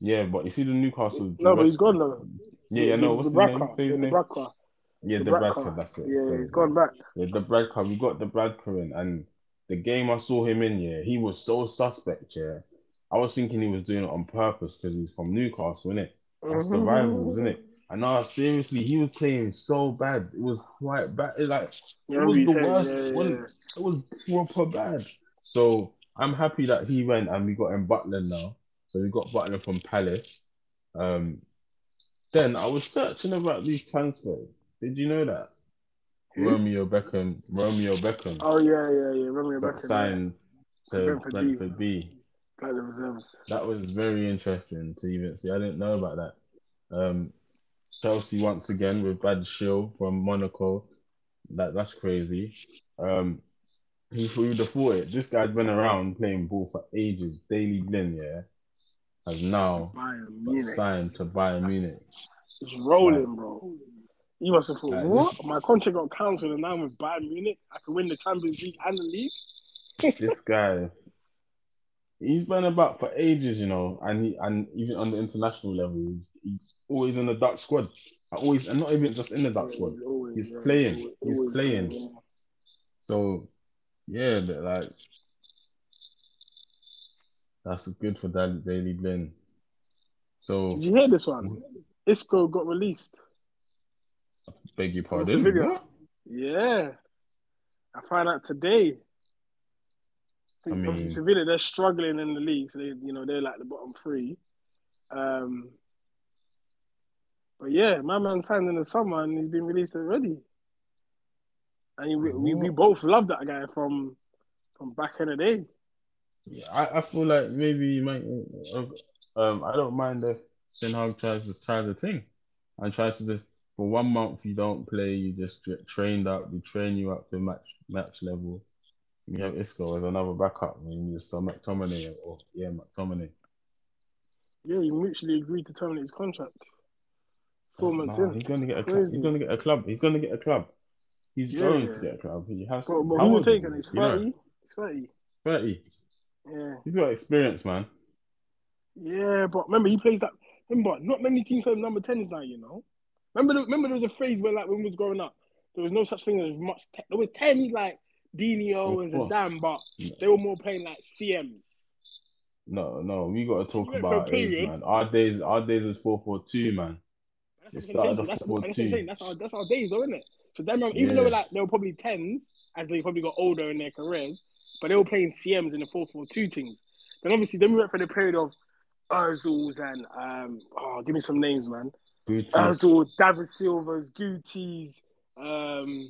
Yeah, but you see the Newcastle. No, but he's gone though. Yeah, yeah, no, what's his name? Say his yeah, the name. Yeah, the the. Dubravka, that's it. Yeah, So, he's gone back. Yeah, the Dubravka, we got the Dubravka in, and the game I saw him in, yeah, he was so suspect, yeah. I was thinking he was doing it on purpose because he's from Newcastle, innit? That's the Mhm. rivals, isn't it? And now, seriously, he was playing so bad. It was quite bad. It's like it was the said, worst. yeah, yeah, it? It was proper bad. So I'm happy that he went and we got him Butland now. So we got Butland from Palace. Um, then I was searching about these transfers. Did you know that Who? Romeo Beckham, Romeo Beckham, Oh yeah, yeah, yeah. Romeo Beckham, signed to Brentford B. Brentford B. yeah. The reserves. That was very interesting to even see. I didn't know about that. Um, Chelsea once again with Badiashile from Monaco. That that's crazy. Um, who would have thought it? This guy's been around playing ball for ages. Daley Blind, yeah, has now Bayern got Munich. signed to Bayern Munich. It's rolling, bro. You must have thought, what? My contract got cancelled and now I'm with Bayern Munich. I can win the Champions League and the league. This guy, he's been about for ages, you know, and he and even on the international level, he's, he's always in the Dutch squad. I always, and not even just in the Dutch squad. He's always- He's yeah, playing. always- He's always playing. yeah. So, yeah, but like that's good for that Daley Blind. So, Did you hear this one? Isco got released. Beg your pardon. What? Yeah. I found out today. I mean- Sevilla, they're struggling in the league. So they, you know, they're like the bottom three. Um, but yeah, my man signed in the summer and he's been released already. And we, we, we both love that guy from from back in the day. Yeah, I, I feel like maybe you might. uh, Um, I don't mind if Ten Hag tries to try the thing and tries to just for one month you don't play, you just get trained up, we train you up to match match level. You have Isco as another backup, and you saw McTominay or yeah McTominay. Yeah, he mutually agreed to terminate his contract. Four months Nah, in. he's gonna get a club. He's gonna get a club. He's gonna get a club. He's Yeah, going yeah. to get a club. He has. But, but how who will old is take he? it? He's You know, 30. 30. Thirty. Yeah. He's got experience, man. Yeah, but remember he plays that. Remember, not many teams have number tens now. You know. Remember, the- remember there was a phase where like when we was growing up, there was no such thing as much. Te- there was tens like Dino and. Zidane, but they were more playing like CMs. No, no, we got to talk You went for a about age, man. Our days, our days was four four two, man. That's It what. That's, what, that's what I'm 14. saying. That's our that's our days, though, isn't it? So them, um, even Yeah. though like they were probably tens as they probably got older in their careers, but they were playing CMs in the four four two teams. Then obviously, then we went for the period of Özils and um, oh, give me some names, man. Booty. Özil, David Silva's, Guti's, um,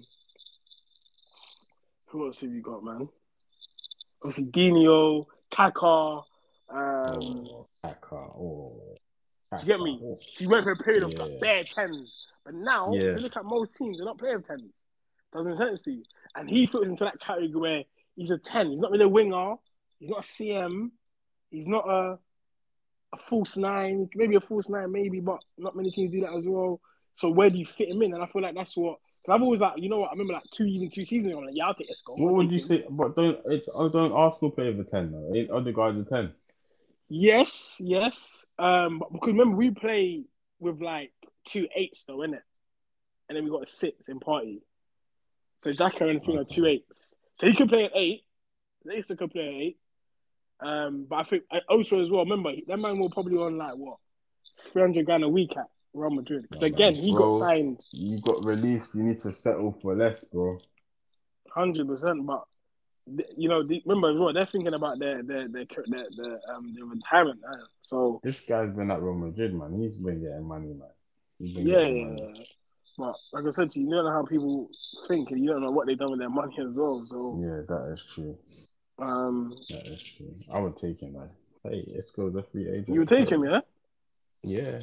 who else have you got, man? Obviously, Dino, Kaká. Um, oh, Kaka, oh, do you get me? Oh. So you went for a period of like bare tens, but now Yeah. you look at most teams, they're not playing tens. Doesn't make sense to you. And he fits into that category where he's a ten. He's not really a winger. He's not a CM. He's not a a false nine. Maybe a false nine, maybe, but not many teams do that as well. So where do you fit him in? And I feel like that's what. Cause I've always like, you know what? I remember like two even two seasons ago. I'm like, yeah, I'll take Isco. What would you him. say? But don't it's oh, don't Arsenal play with a ten though? Ain't other guys a ten? Yes, yes. Um, but because remember we play with like two eights though, innit? And then we got a six in party. So Xhaka and Thing are two eights. So he could play an eight. Leicester could play at eight. Um, but I think uh, also as well. Remember that man will probably on like what three hundred grand a week at Real Madrid because Yeah, again man. he Bro. got signed You got released. You need to settle for less, bro. hundred percent. But you know, the, remember as well, they're thinking about their their their their, their, um, their retirement. uh, so This guy's been at Real Madrid, man. He's been getting money, man. Yeah, yeah, money. yeah. But like I said to you, you don't know how people think, and you don't know what they've done with their money as well. So, Yeah, that is true. Um, That is true. I would take him, man. Hey, go. The free agent. you would take him, yeah? Yeah.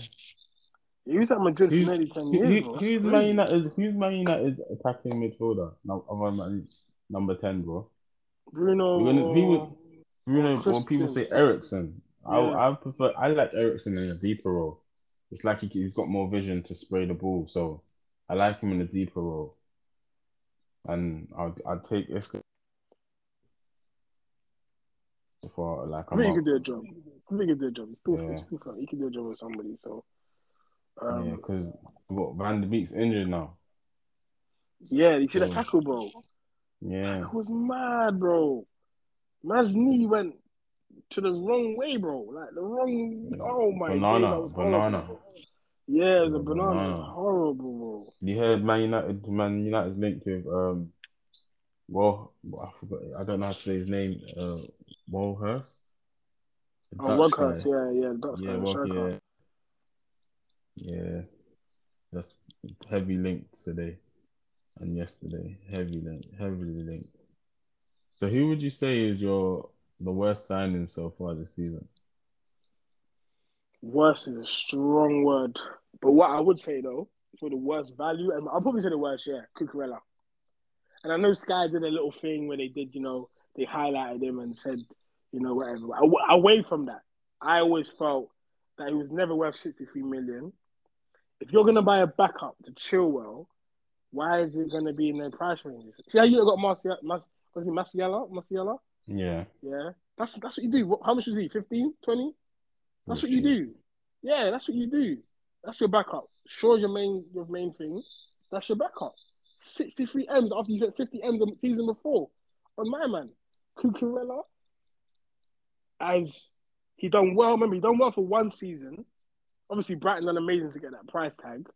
He was at Madrid for nearly ten years. who, who's. Man United? Who's Man United attacking midfielder? No, number ten, bro. Bruno. We're gonna- he would- or- Bruno. Oh, When people say Christian. Eriksen, Yeah. I I prefer. I like Eriksen in a deeper role. It's like he, he's got more vision to spray the ball, so I like him in a deeper role. And I'd I'd take Isco for like a I think he could do a job. I think he could do a job. He's still, Yeah. he's still he could do a job with somebody. So, um, yeah, because what Van der Beek's injured now. yeah, you see that So- tackle, bro. Yeah, That was mad, bro. Man's knee went to the wrong way, bro. Like the wrong. Oh my Banana, god, banana. horrible. Yeah, the banana, banana. was horrible, bro. you heard Man United. Man United's linked with um, well, I forgot. I don't know how to say his name. Uh, Weghorst. Oh, guy. yeah, yeah, Dutch Yeah, well, yeah, yeah. That's heavy linked today and yesterday. Heavy link, heavily linked. So, who would you say is your the worst signing so far this season? Worst is a strong word, but what I would say though, for the worst value, and I'll probably say the worst, yeah, Cucurella. And I know Sky did a little thing where they did, you know, they highlighted him and said, you know, whatever. Away from that, I always felt that he was never worth sixty-three million. If you're gonna buy a backup to Chilwell, why is it gonna be in their price range? See how you got Martial, Mas, was Marciala, Marciala? Yeah, Yeah, That's that's what you do. How much was he? 15, 20? That's what you do. Yeah, that's what you do. That's your backup. Shaw's your main your main thing. That's your backup. 63 M's after you spent 50 M's the season before on my man. Cucurella. As he done well, remember he done well for one season. Obviously Brighton done amazing to get that price tag.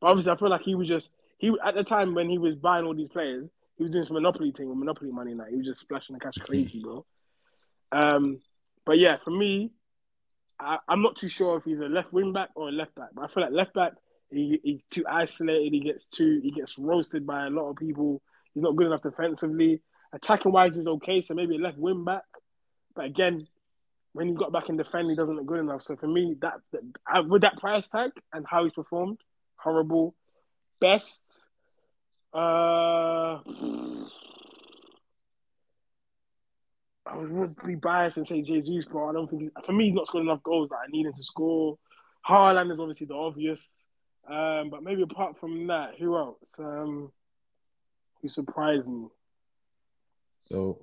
But obviously I feel like he was just he at the time when he was buying all these players, he was doing some monopoly thing with monopoly money now. He was just splashing the cash crazy, bro. Um but yeah, for me, I, I'm not too sure if he's a left wing back or a left back. But I feel like left back he, he's too isolated. He gets too he gets roasted by a lot of people. He's not good enough defensively. Attacking wise is okay, so maybe a left wing back. But again, when he got back in defend, he doesn't look good enough. So for me, that, that with that price tag and how he's performed, horrible. Best, uh, I would be biased and say Jesus, but I don't think for me he's not scored enough goals that I need him to score. Haaland is obviously the obvious. Um, but maybe apart from that, who else? Um, who surprised me? So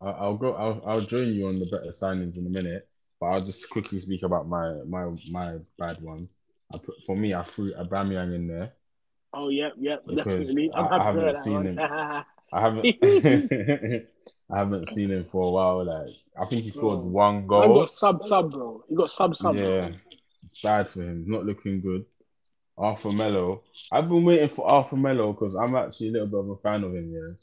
I'll go. I'll, I'll join you on the better signings in a minute, but I'll just quickly speak about my my my bad one. I put for me, I threw Aubameyang in there. Oh yeah, yeah, definitely. I'm I- I haven't seen one. I haven't. I haven't seen him for a while. Like I think he scored Bro. one Man goal. got sub sub, bro. He got sub sub. yeah, it's bad for him. Not looking good. Arthur Melo. I've been waiting for Arthur Melo because I'm actually a little bit of a fan of him, yeah,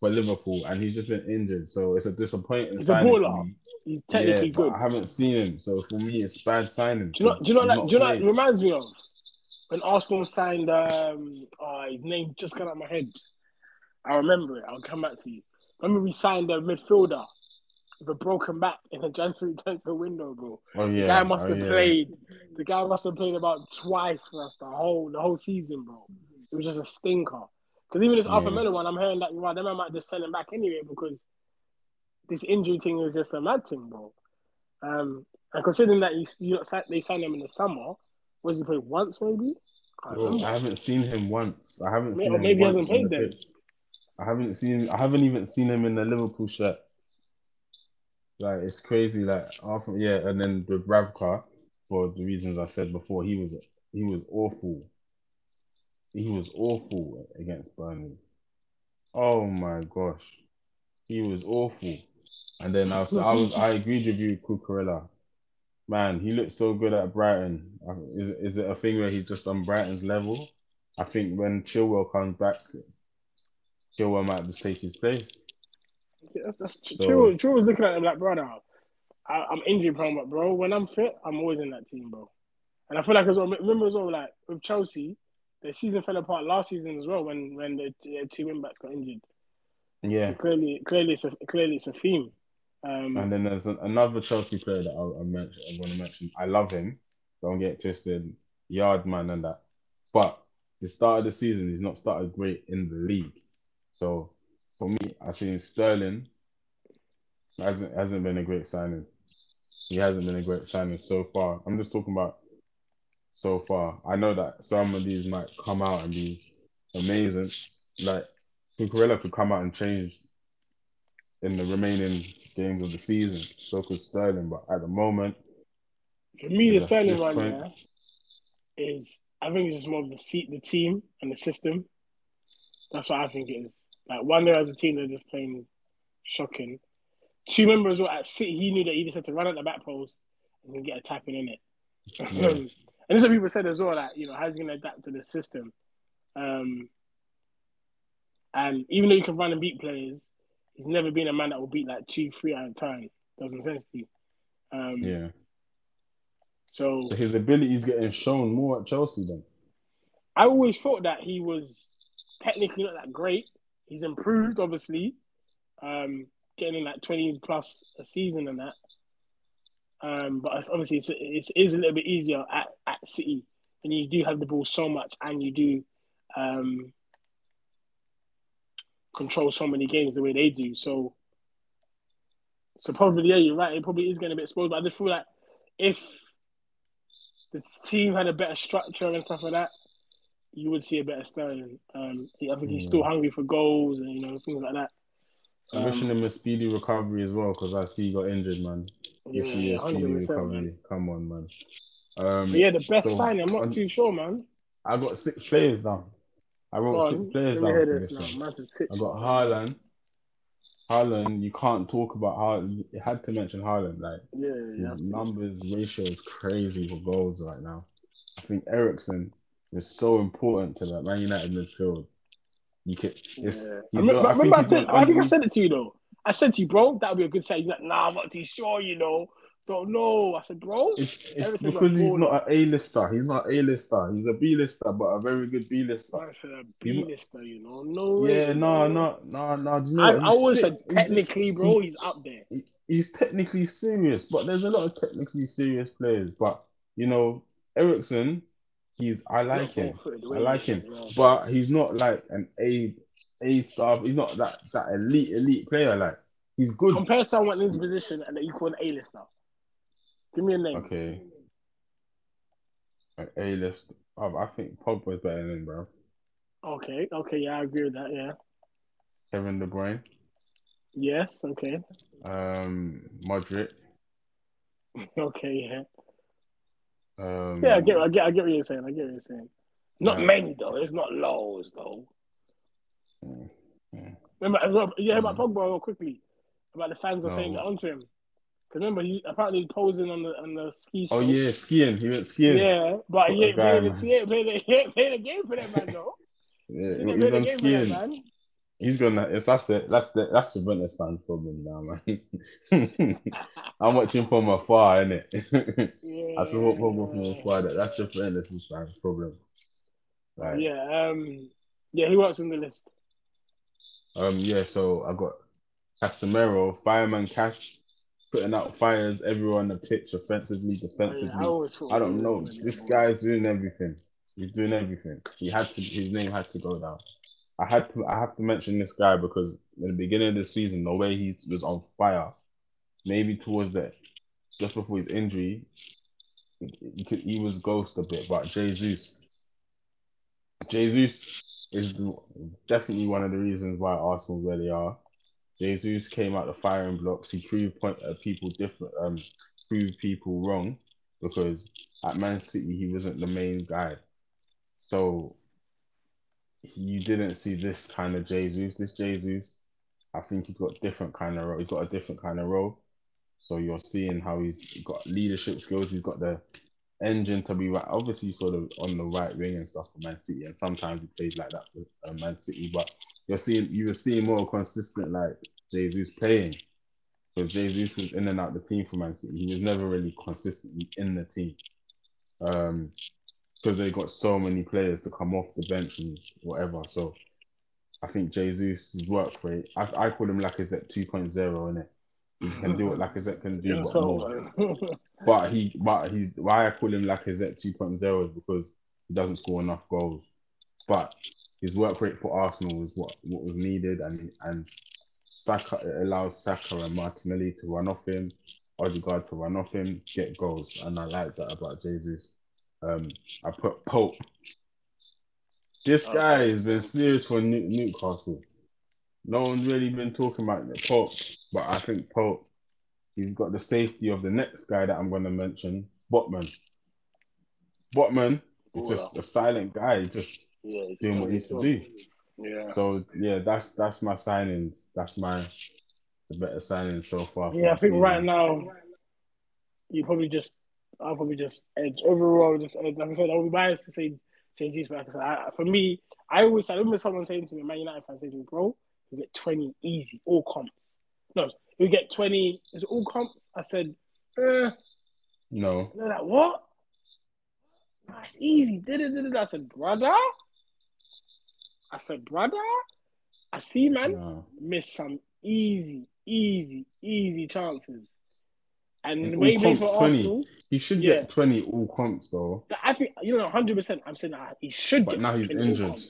for Liverpool, and he's just been injured, so it's a disappointing He's a baller. He's technically yeah, good. I haven't seen him, so for me, it's bad signing. Do you know? Do you know? That, do you know? It reminds me of when Arsenal signed. Um, oh, his name just got out of my head. I remember it. I'll come back to you. Remember we signed a midfielder with a broken back in the January transfer window, bro. Oh The guy must oh, have yeah. played. The guy must have played about twice for us the whole the whole season, bro. It was just a stinker. Because even this Arthur Yeah. Miller one, I'm hearing that right, well, they might just sell him back anyway because this injury thing is just a mad thing, bro. Um, and considering that you, you they signed him in the summer, was he played once maybe? Can't Bro. I haven't seen him once. I haven't May- seen him maybe he hasn't on the played then. I haven't seen. I haven't even seen him in the Liverpool shirt. Like it's crazy. Like after yeah, and then with Dubravka, for the reasons I said before, he was he was awful. He was awful against Burnley. Oh my gosh, he was awful. And then I was, I was I agreed with you, Cucurella. Man, he looked so good at Brighton. Is is it a thing where he's just on Brighton's level? I think when Chilwell comes back, Chilwell might just take his place. That's, that's, So- Drew, Drew was looking at him like, brother, I, I'm injury prone, but bro, when I'm fit, I'm always in that team, bro. And I feel like as well, remember as well, like with Chelsea, the season fell apart last season as well when when the, the two wing backs got injured. So Yeah. clearly, clearly, it's a clearly it's a theme. Um, And then there's an, another Chelsea player that I, I mention. I'm going to mention. I love him. Don't get twisted. Yard man and that. But the start of the season, he's not started great in the league. So for me, I think Sterling hasn't hasn't been a great signing. He hasn't been a great signing so far. I'm just talking about so far. I know that some of these might come out and be amazing. Like Cucurella could come out and change in the remaining games of the season. So could Sterling, but at the moment, for me, the Sterling right point- yeah, is I think it's just more of the seat, the team, and the system. That's what I think it is. Like one day as a team, they're just playing shocking. Two members were at City. He knew that he just had to run at the back post and then get a tapping in it. Yeah. and this is what people said as well. That you know, how's he going to adapt to the system? Um, and even though you can run and beat players, he's never been a man that will beat like two, three at a time. Doesn't sense to you. Um, yeah. So So his ability is getting shown more at Chelsea then. I always thought that he was technically not that great. He's improved, obviously, um, getting in like twenty plus a season and that. Um, but it's, obviously, it's, it's, it is a little bit easier at, at City, and you do have the ball so much, and you do um, control so many games the way they do. So, so probably yeah, you're right. It probably is getting a bit spoiled, but I just feel like if the team had a better structure and stuff like that, you would see a better Sterling. Um, I think he's still hungry for goals and you know things like that. I'm Um, wishing him a speedy recovery as well because I see he got injured, man. Yeah, Wish you a speedy recovery. man. Come on, man. Um, yeah, the best so, signing. I'm not on- too sure, man. I got six players down. I wrote six players down for this this now. one. Man, six. I got Haaland. Haaland, you can't talk about Haaland. You had to mention Haaland. Like Yeah, his yeah. numbers ratio is crazy for goals right now. I think Eriksen is so important to that Man United midfield. You can. It's, yeah. he's I remember, got- I remember I, think he's said, I think I said it to you though. I said to you, bro, that would be a good sign. He's like, nah, I'm not too sure, you know. Don't know. I said, bro, It's, it's because got he's goal. not an A-lister. He's not an A-lister. He's a B-lister, but a very good B-lister. I said a He's- B-lister, you know. No Yeah, no, no, no, no. You know I, what? I always sick. said technically, bro, he's up there. he's technically serious, but there's a lot of technically serious players. But you know, Eriksen, he's I like him. I like him, but he's not like an A A star. He's not that that elite elite player. Like he's good. Compare someone in his position and you call an A-lister. Give me a name. Okay, An A list. I think Pogba's better than him, bro. Okay, okay, yeah, I agree with that, yeah. Kevin De Bruyne, Yes, okay. um, Modric. Okay, yeah. Um, Yeah, I get, I get, I get what you're saying. I get what you're saying. Not Yeah. many though. It's not lows though. Mm, mm. Remember, yeah, about Mm. Pogba real quickly about the fans are saying No. that onto him. Because remember, he apparently posing on the on the ski. Oh yeah, skiing. He went skiing. yeah, but he ain't guy, playing the, man. he ain't playing the, he ain't playing the game for that man though. Yeah, He he's ain't playing the game for that man. He's gonna. It's that's the that's the that's the Juventus fan problem now, man. I'm watching from afar, innit? Yeah, I support Pogba from afar. That that's Juventus fan's problem. Like, yeah, um, yeah, he works on the list. um, yeah. So I got Casemiro, fireman Cash, putting out fires everywhere on the pitch, offensively, Oh, defensively. yeah, I I don't know. the This guy's doing everything. He's doing everything. He had to. His name had to go down. I had to. I have to mention this guy because in the beginning of the season, the way he was on fire, maybe towards the just before his injury, he, could, he was ghost a bit. But Jesus, Jesus is definitely one of the reasons why Arsenal where they are. Jesus came out the firing blocks. He proved point, uh, people different, um, proved people wrong because at Man City he wasn't the main guy. So you didn't see this kind of Jesus. This Jesus, I think he's got different kind of role. He's got a different kind of role. So you're seeing how he's got leadership skills. He's got the engine to be right. Obviously, sort of on the right wing and stuff for Man City, and sometimes he plays like that for uh, Man City. But you're seeing you were seeing more consistent like Jesus playing. So Jesus was in and out the team for Man City. He was never really consistently in the team. Um, because they got so many players to come off the bench and whatever. So I think Jesus' work rate, I, I call him Lacazette 2.0, innit? He can do what Lacazette can do, but more. But he, but he, why I call him Lacazette 2.0 is because he doesn't score enough goals. But his work rate for Arsenal was what, what was needed, and and Saka it allows Saka and Martinelli to run off him, Odegaard to run off him, get goals, and I like that about Jesus. Um, I put Pope. This guy has been serious for New- Newcastle. No one's really been talking about the Pope, but I think Pope he's got the safety of the next guy that I'm going to mention, Botman. Botman is just a silent guy, just yeah, doing what he needs to do. Yeah. So yeah, that's that's my signings. That's my the better signings so far. Yeah, I think season. right now you probably just I'll probably just edge overall. Just edge. Like I said, I'll be biased to say JG's, but like I for me, I always I remember someone saying to me, Man United fan saying "Bro, you get twenty easy, all comps." No, you get twenty. Is it all comps? I said, eh. No, They're like, "What? That's easy." I said, "Brother." I said, "Brother." I see, man no. missed some easy, easy, easy chances. And he for 20. Arsenal, He should Yeah. get 20 all comps though. I think you know, hundred percent. I'm saying that he should But get. now he's injured.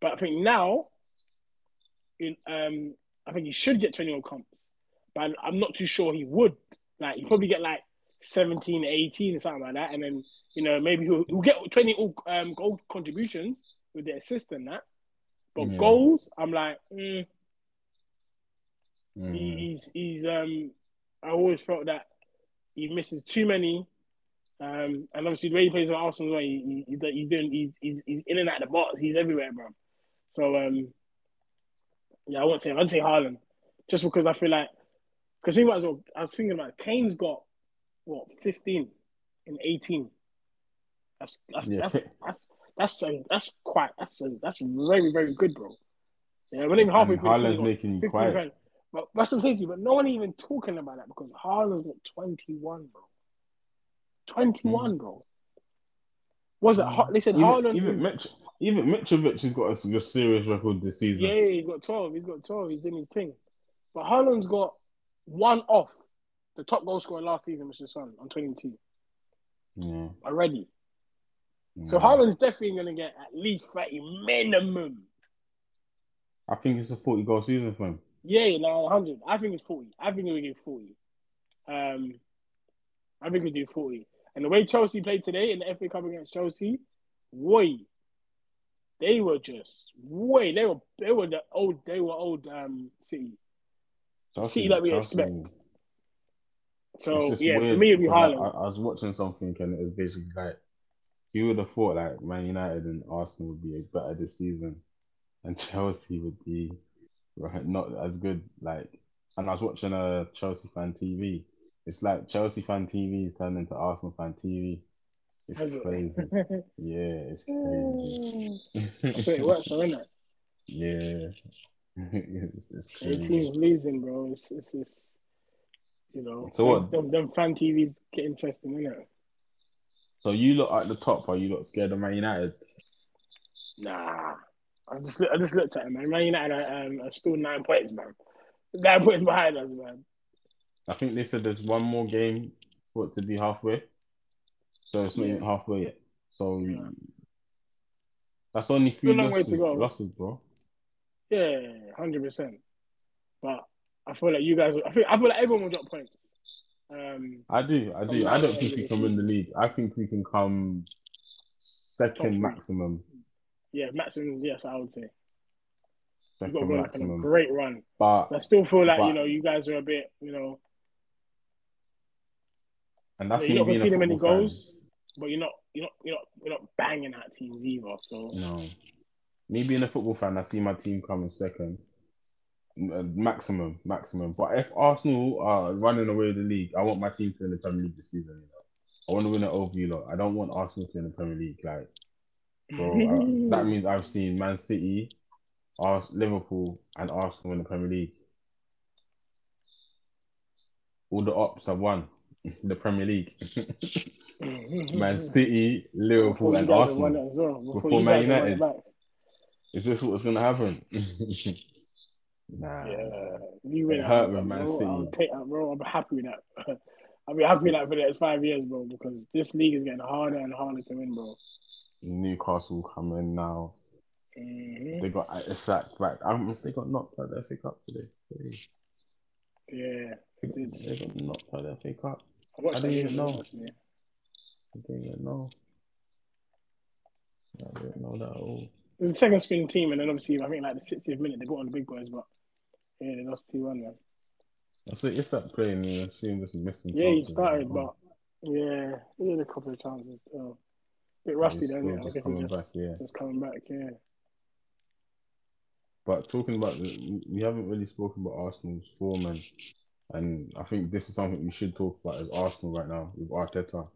But I think now, in um, I think he should get twenty all comps. But I'm, I'm not too sure he would. Like he probably get like 17, 18 or something like that, and then you know maybe he'll, he'll get twenty all um goal contributions with the assist and that. But Yeah. goals, I'm like, mm. He, he's he's um. I always felt that he misses too many. Um, and obviously the way he plays with Arsenal, well, he, he, he's doing he's, he's he's in and out of the box. He's everywhere, bro. So um, yeah, I won't say I'd say Haaland, just because I feel like because he about it as well. I was thinking about it, Kane's got what fifteen in eighteen. That's that's Yeah, that's, that's that's that's quite that's um, that's very very good, bro. Yeah, we're not even halfway And through. Haaland's making you quiet. But I'm to you. But no one even talking about that because Haaland's got 21, bro. 21, bro. Was it? Ha- They said Even, Haaland even, is. Mitch, even Mitrovic has got a serious record this season. Yeah, he's got 12. He's got 12. He's doing his thing. But Haaland's got one off the top goal scorer last season, is Son, on 22 Yeah. already. So Yeah. Haaland's definitely going to get at least 30 minimum. I think it's a 40 goal season for him. Yeah, no, 100. I think it's 40. I think we give 40. Um, I think we do 40. And the way Chelsea played today in the FA Cup against Chelsea, boy, they were just way. They were they were the old they were old um City. See that we expect. So yeah, for me it'd be Haaland. I, I was watching something and it was basically like you would have thought like Man United and Arsenal would be better this season, and Chelsea would be right not as good. Like, and I was watching a Chelsea fan TV. It's like Chelsea fan TV is turned into Arsenal fan TV. It's crazy. Yeah, it's crazy. That's what it works, isn't it? yeah, it's, it's crazy. teams losing, bro. It's it's, it's you know. So what- Them, them fan TVs get interesting, innit? So you look at the top. Are you not scared of Man United? Nah. I just I just looked at it, man. Man United are, um, are still nine points, man. Nine points behind us, man. I think they said there's one more game for it to be halfway. So it's not Yeah. even halfway yet. So Yeah. that's only three long way losses, to go. losses, bro. Yeah, hundred percent. But I feel like you guys. I feel. I feel like everyone will drop points. Um, I do, I do. I don't think we can win the league. I think we can come second maximum. Yeah, maximum. Yes, I would say you got to Second go like on a great run. But I still feel like But- you know you guys are a bit. You know, and that's you're me not being a conceding many football fan. goals, but you're not. You're not. You're not. You're not banging out teams either. So No. Me being a football fan, I see my team coming second. Uh, Maximum, maximum. But if Arsenal are running away with the league, I want my team to win the Premier League this season. You know? I want to win it over you lot. I don't want Arsenal to win the Premier League. Like, bro, uh, that means I've seen Man City, Ars- Liverpool, and Arsenal in the Premier League. All the ops have won the Premier League. Man City, Liverpool, and Arsenal. won it as well. Before, Before Man guys have won it United. Is this what's gonna happen? nah. Yeah, you It hurt with Man I'll City. take that, bro. I'm happy with that. I'll be happy with that for the next five years, bro, because this league is getting harder and harder to win, bro. Newcastle coming now. hmm They got a sacked back. Um, they got knocked out of the FA Cup today. They, Yeah, they, got, they got knocked out of the FA Cup. I watched I didn't even know. I didn't even know. I didn't know that at all. It was the second string team, and then obviously I think like the 60th minute they got on the big boys, but yeah, they lost two one, man. I see it's that playing and I see him just missing. Yeah, he started, Oh, but yeah, he had a couple of chances. So. Bit rusty, then. Yeah, just coming he's back, just, yeah. just coming back. Yeah. But talking about the, we haven't really spoken about Arsenal's form, and and I think this is something we should talk about as Arsenal right now with Arteta.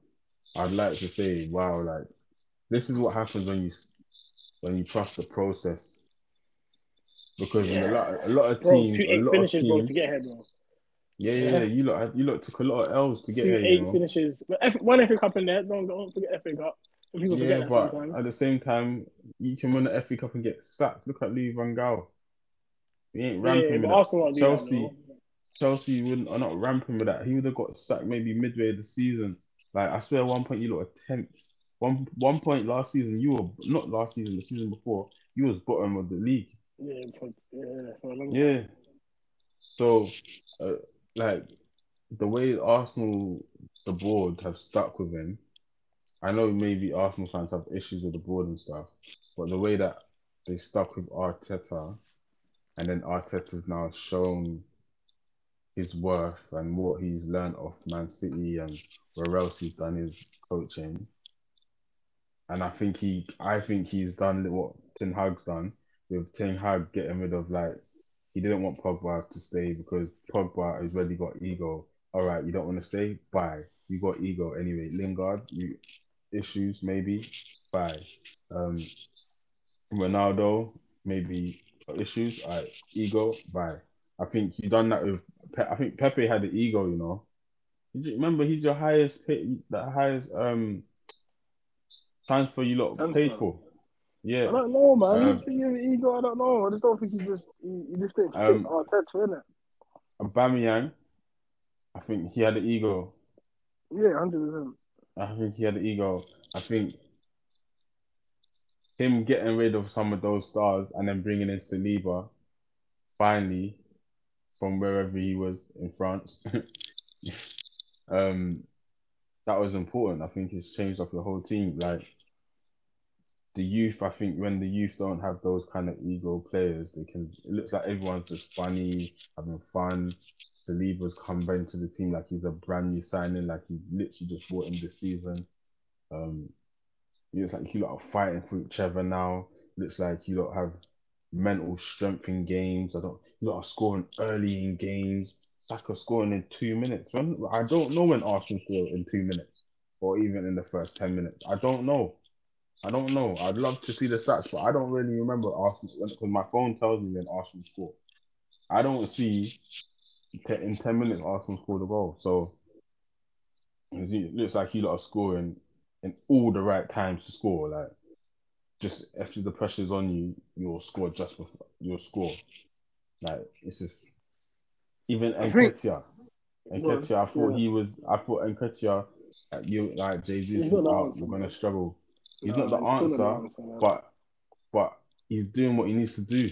I'd like to say, wow, like this is what happens when you when you trust the process. Because in a lot, a lot of Bro, teams, two a eight lot finishes, of bro, teams, to get here, bro. yeah, yeah, Yeah. yeah, you lot, you lot took a lot of L's to get two here, eight you know. finishes. But one FA Cup in there. Don't don't forget FA Cup. People forget Yeah, that but sometimes. at the same time, you can win the FA Cup and get sacked. Look at Louis Van Gaal. He ain't Yeah, ramping but with that. Chelsea. Chelsea wouldn't are not ramping with that. He would have got sacked maybe midway of the season. Like I swear, one point you lot tenth. One one point last season, you were not last season, the season before, you was bottom of the league. Yeah, for, yeah, for a long time. Yeah. So, uh, like the way Arsenal, the board have stuck with him. I know maybe Arsenal fans have issues with the board and stuff, but the way that they stuck with Arteta, and then Arteta's now shown his worth and what he's learned off Man City and where else he's done his coaching. And I think he, I think he's done what Ten Hag's done with Ten Hag getting rid of like he didn't want Pogba to stay because Pogba has already got ego. All right, you don't want to stay, bye. You got ego anyway. Lingard, you issues maybe, by Um, Ronaldo, maybe issues, right. Ego, by. I think you done that with. Pe- I think Pepe had the ego, you know. Remember, he's your highest, pay, the highest um transfer you lot Transfer. paid for. Yeah. I don't know, man. Um, you think you have ego? I don't know. I just don't think he just he, he just didn't fit Um, Arteta, innit? Aubameyang, I think he had the ego. Yeah, hundred percent. I think he had the ego. I think him getting rid of some of those stars and then bringing in Saliba, finally, from wherever he was in France, um, that was important. I think it's changed up the whole team. Like the youth, I think when the youth don't have those kind of ego players, they can. It looks like everyone's just funny, having fun. Saliba's come back into the team like he's a brand new signing, like he literally just bought him this season. Um, it looks like you lot are fighting for each other now. Looks like you lot have mental strength in games. I don't. You lot are scoring early in games. Saka scoring in two minutes. When I don't know when Arsenal scored in two minutes, or even in the first ten minutes. I don't know. I don't know. I'd love to see the stats, but I don't really remember Arsenal because my phone tells me when Arsenal score. I don't see in ten minutes Arsenal scored a goal. So it looks like you lot are scoring in all the right times to score. Like just after the pressure's on you, you'll score just before you'll score. Like it's just even I think- Nketiah. Well, Nketiah, I thought yeah. he was. I thought Nketiah, like you like Jesus He's is not the out. We're gonna struggle. He's No, not the he's still answer, but but he's doing what he needs to do.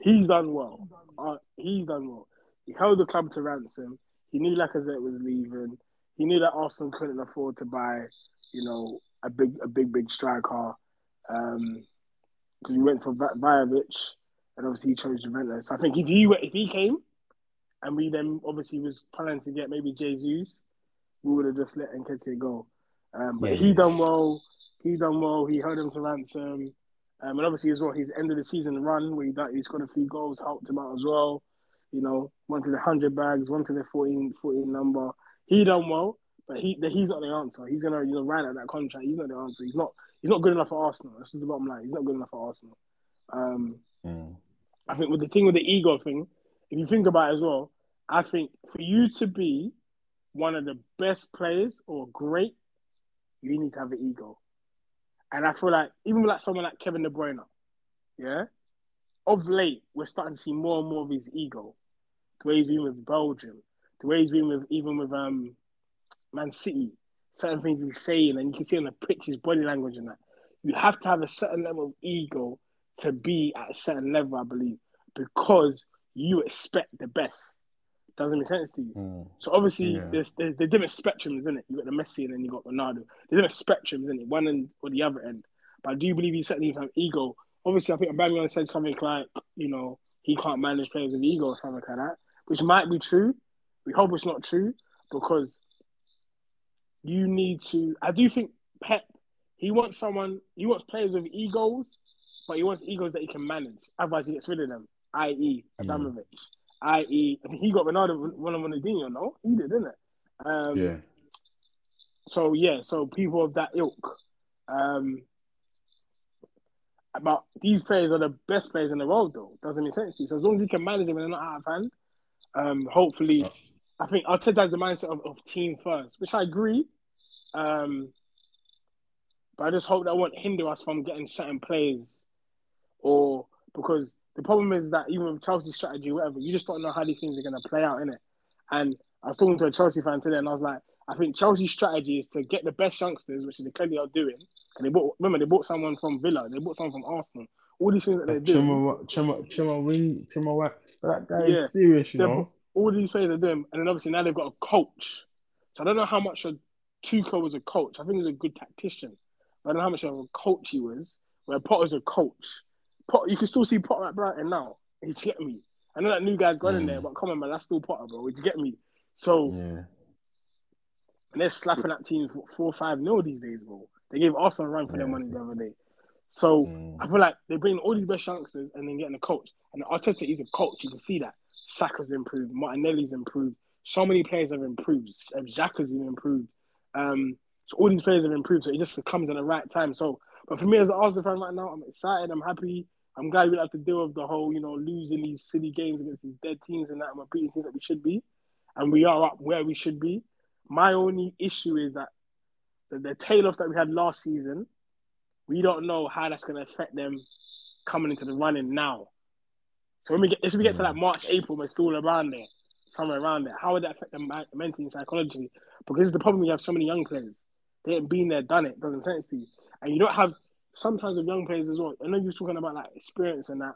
He's done well. Uh, he's done well. He held the club to ransom. He knew Lacazette was leaving. He knew that Arsenal couldn't afford to buy, you know, a big, a big, big striker. Um, because we went for Va- Vlahovic, and obviously he chose Juventus. I think if he were- if he came, and we then obviously was planning to get maybe Jesus, we would have just let Nketiah go. Um, but Yeah, he yeah. done well. He done well. He held him to ransom. Um, and obviously as well, his end of the season run where he he scored a few goals helped him out as well. You know, one to the hundred bags, one to the 14, 14 number. He done well, but he he's not the answer. He's gonna you know ride out that contract. He's not the answer. He's not he's not good enough for Arsenal. This is the bottom line. He's not good enough for Arsenal. Um, Mm. I think with the thing with the ego thing, if you think about it as well, I think for you to be one of the best players or great, you need to have an ego. And I feel like even like someone like Kevin De Bruyne, yeah, of late we're starting to see more and more of his ego. The way he's been with Belgium, the way he's been with even with um Man City, certain things he's saying, and you can see on the pitch his body language and that. You have to have a certain level of ego to be at a certain level, I believe, because you expect the best. Doesn't make sense to you. Mm. So obviously, Yeah. there's, there's there's different spectrums, isn't it? You got the Messi and then you got Ronaldo. There's different spectrums, isn't it? One end or the other end. But I do believe you certainly have ego. Obviously, I think Aubameyang said something like, you know, he can't manage players with ego or something like that, which might be true. We hope it's not true because you need to. I do think Pep, he wants someone, he wants players with egos, but he wants egos that he can manage. Otherwise, he gets rid of them, i.e., Mm. I.e., I think he got Ronaldo, one of Ronaldinho, no? He did, didn't it? Um, Yeah. So, yeah, so people of that ilk. Um, but these players are the best players in the world, though. Doesn't make sense to you. So as long as you can manage them and they're not out of hand, um, hopefully. I think Arteta has the mindset of, of team first, which I agree. Um, but I just hope that won't hinder us from getting certain players, or because the problem is that even with Chelsea strategy, whatever, you just don't know how these things are going to play out in it. And I was talking to a Chelsea fan today, and I was like, I think Chelsea's strategy is to get the best youngsters, which they clearly are doing. And they bought, remember, they bought someone from Villa, they bought someone from Arsenal. All these things that they're doing. Chima, Chima, Chima, Wa- that guy Yeah. is serious, you know. all these players are doing, and then obviously now they've got a coach. So I don't know how much of Tuchel was a coach. I think he was a good tactician. I don't know how much of a coach he was. Where Potter's a coach. You can still see Potter at Brighton now. You get me? I know that new guy's gone in Mm. there, but come on, man, that's still Potter, bro. Would you get me? So Yeah. and they're slapping at teams four five nil these days, bro. They gave Arsenal a run for their money the other day. So Mm. I feel like they bring all these best youngsters and then getting a coach. And Arteta is a coach. You can see that. Saka's improved. Martinelli's improved. So many players have improved. Xhaka's even improved. Um, so all these players have improved. So it just comes at the right time. So, but for me as an Arsenal fan right now, I'm excited. I'm happy. I'm glad we have to deal with the whole, you know, losing these silly games against these dead teams and that. And we're beating teams that we should be. And we are up where we should be. My only issue is that the, the tail off that we had last season, we don't know how that's going to affect them coming into the running now. So when we get, if we get to like March, April, we're still around there, somewhere around there. How would that affect them mentally and psychologically? Because the problem. We have so many young players. They ain't been there, done it. Doesn't sense to you, and you don't have sometimes with young players as well. I know you was talking about like experience and that,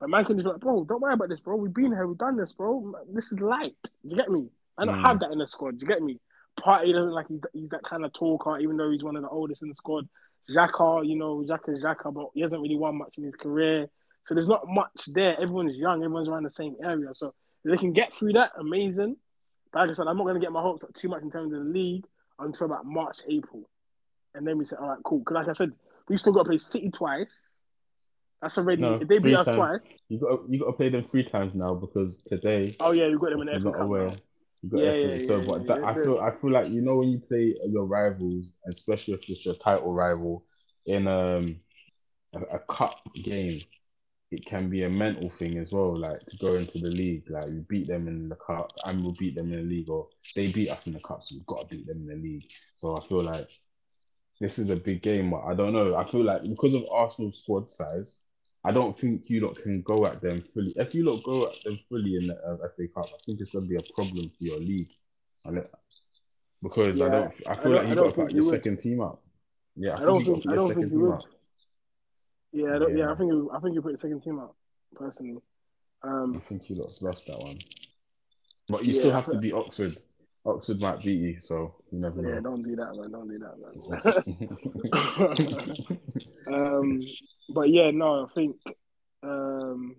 but man can just be like, bro, don't worry about this, bro. We've been here, we've done this, bro. This is light. You get me? I don't Mm. have that in the squad. You get me? Partey doesn't like he's, he's that kind of talker, even though he's one of the oldest in the squad. Xhaka, you know, Xhaka, Xhaka, but he hasn't really won much in his career. So there's not much there. Everyone's young, everyone's around the same area. So if they can get through that, amazing. But like I said, I'm not going to get my hopes up too much in terms of the league until about March, April. And then we say, all right, cool. Because like I said, we still got to play City twice. That's already, No, if they beat us times. twice, You got you got to play them three times now because today oh yeah, we've got them in the FA Cup aware. You got Yeah, FA. yeah, so, yeah, but yeah, that, yeah, I feel I feel like you know when you play your rivals, especially if it's your title rival in um a, a cup game, it can be a mental thing as well. Like to go into the league, like you beat them in the cup, and we'll beat them in the league, or they beat us in the cup, so we've got to beat them in the league. So I feel like this is a big game, but I don't know. I feel like because of Arsenal's squad size, I don't think you lot can go at them fully. If you lot go at them fully in the uh, FA Cup, I think it's going to be a problem for your league. Because I don't, I I feel don't- like you got to put your would. second team up. Yeah, I, I don't think I don't think you would. up. Yeah, I don't, yeah. Yeah. I think you, I think you put the second team up personally. I Um, think you lot's lost that one. But you Yeah, still have to beat Oxford. Oxford might beat you, so you never know. yeah, don't do that, man. Don't do that, man. um, but yeah, no, I think, um,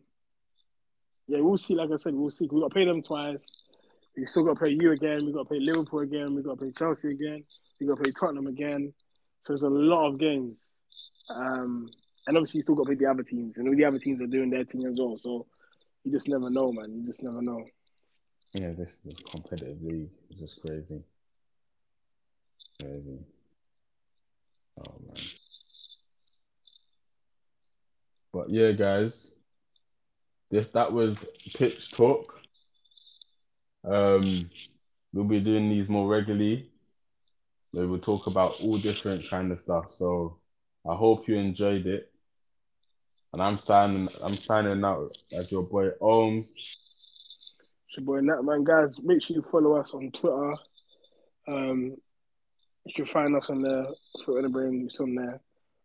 yeah, we'll see. Like I said, we'll see. We got to play them twice. We still got to play you again. We got to play Liverpool again. We got to play Chelsea again. We got to play Tottenham again. So there's a lot of games. Um, and obviously, you still got to play the other teams, and all the other teams are doing their thing as well. So you just never know, man. You just never know. Yeah, this is a competitive league. It's just crazy. Crazy. Oh man. But yeah, guys, this that was pitch talk. Um, we'll be doing these more regularly. We will talk about all different kind of stuff. So I hope you enjoyed it. And I'm signing. I'm signing out as your boy Ohms. It's your boy Nat, man. Guys, make sure you follow us on Twitter. Um, you can find us on there, Twitter the Brain, it's on there.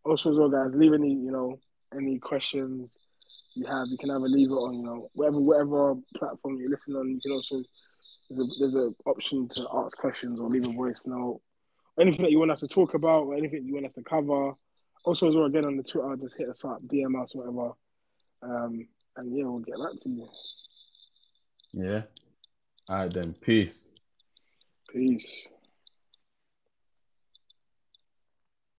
Also, as well, guys, leave any, you know, any questions you have. You can either leave it on, you know, whatever whatever platform you're listening on. You can also there's an option to ask questions or leave a voice note. Anything that you want us to talk about, or anything you want us to cover. Also, as well, again on the Twitter, just hit us up, DM us, whatever. Um, and yeah, we'll get back to you. Yeah. All right then. Peace. Peace.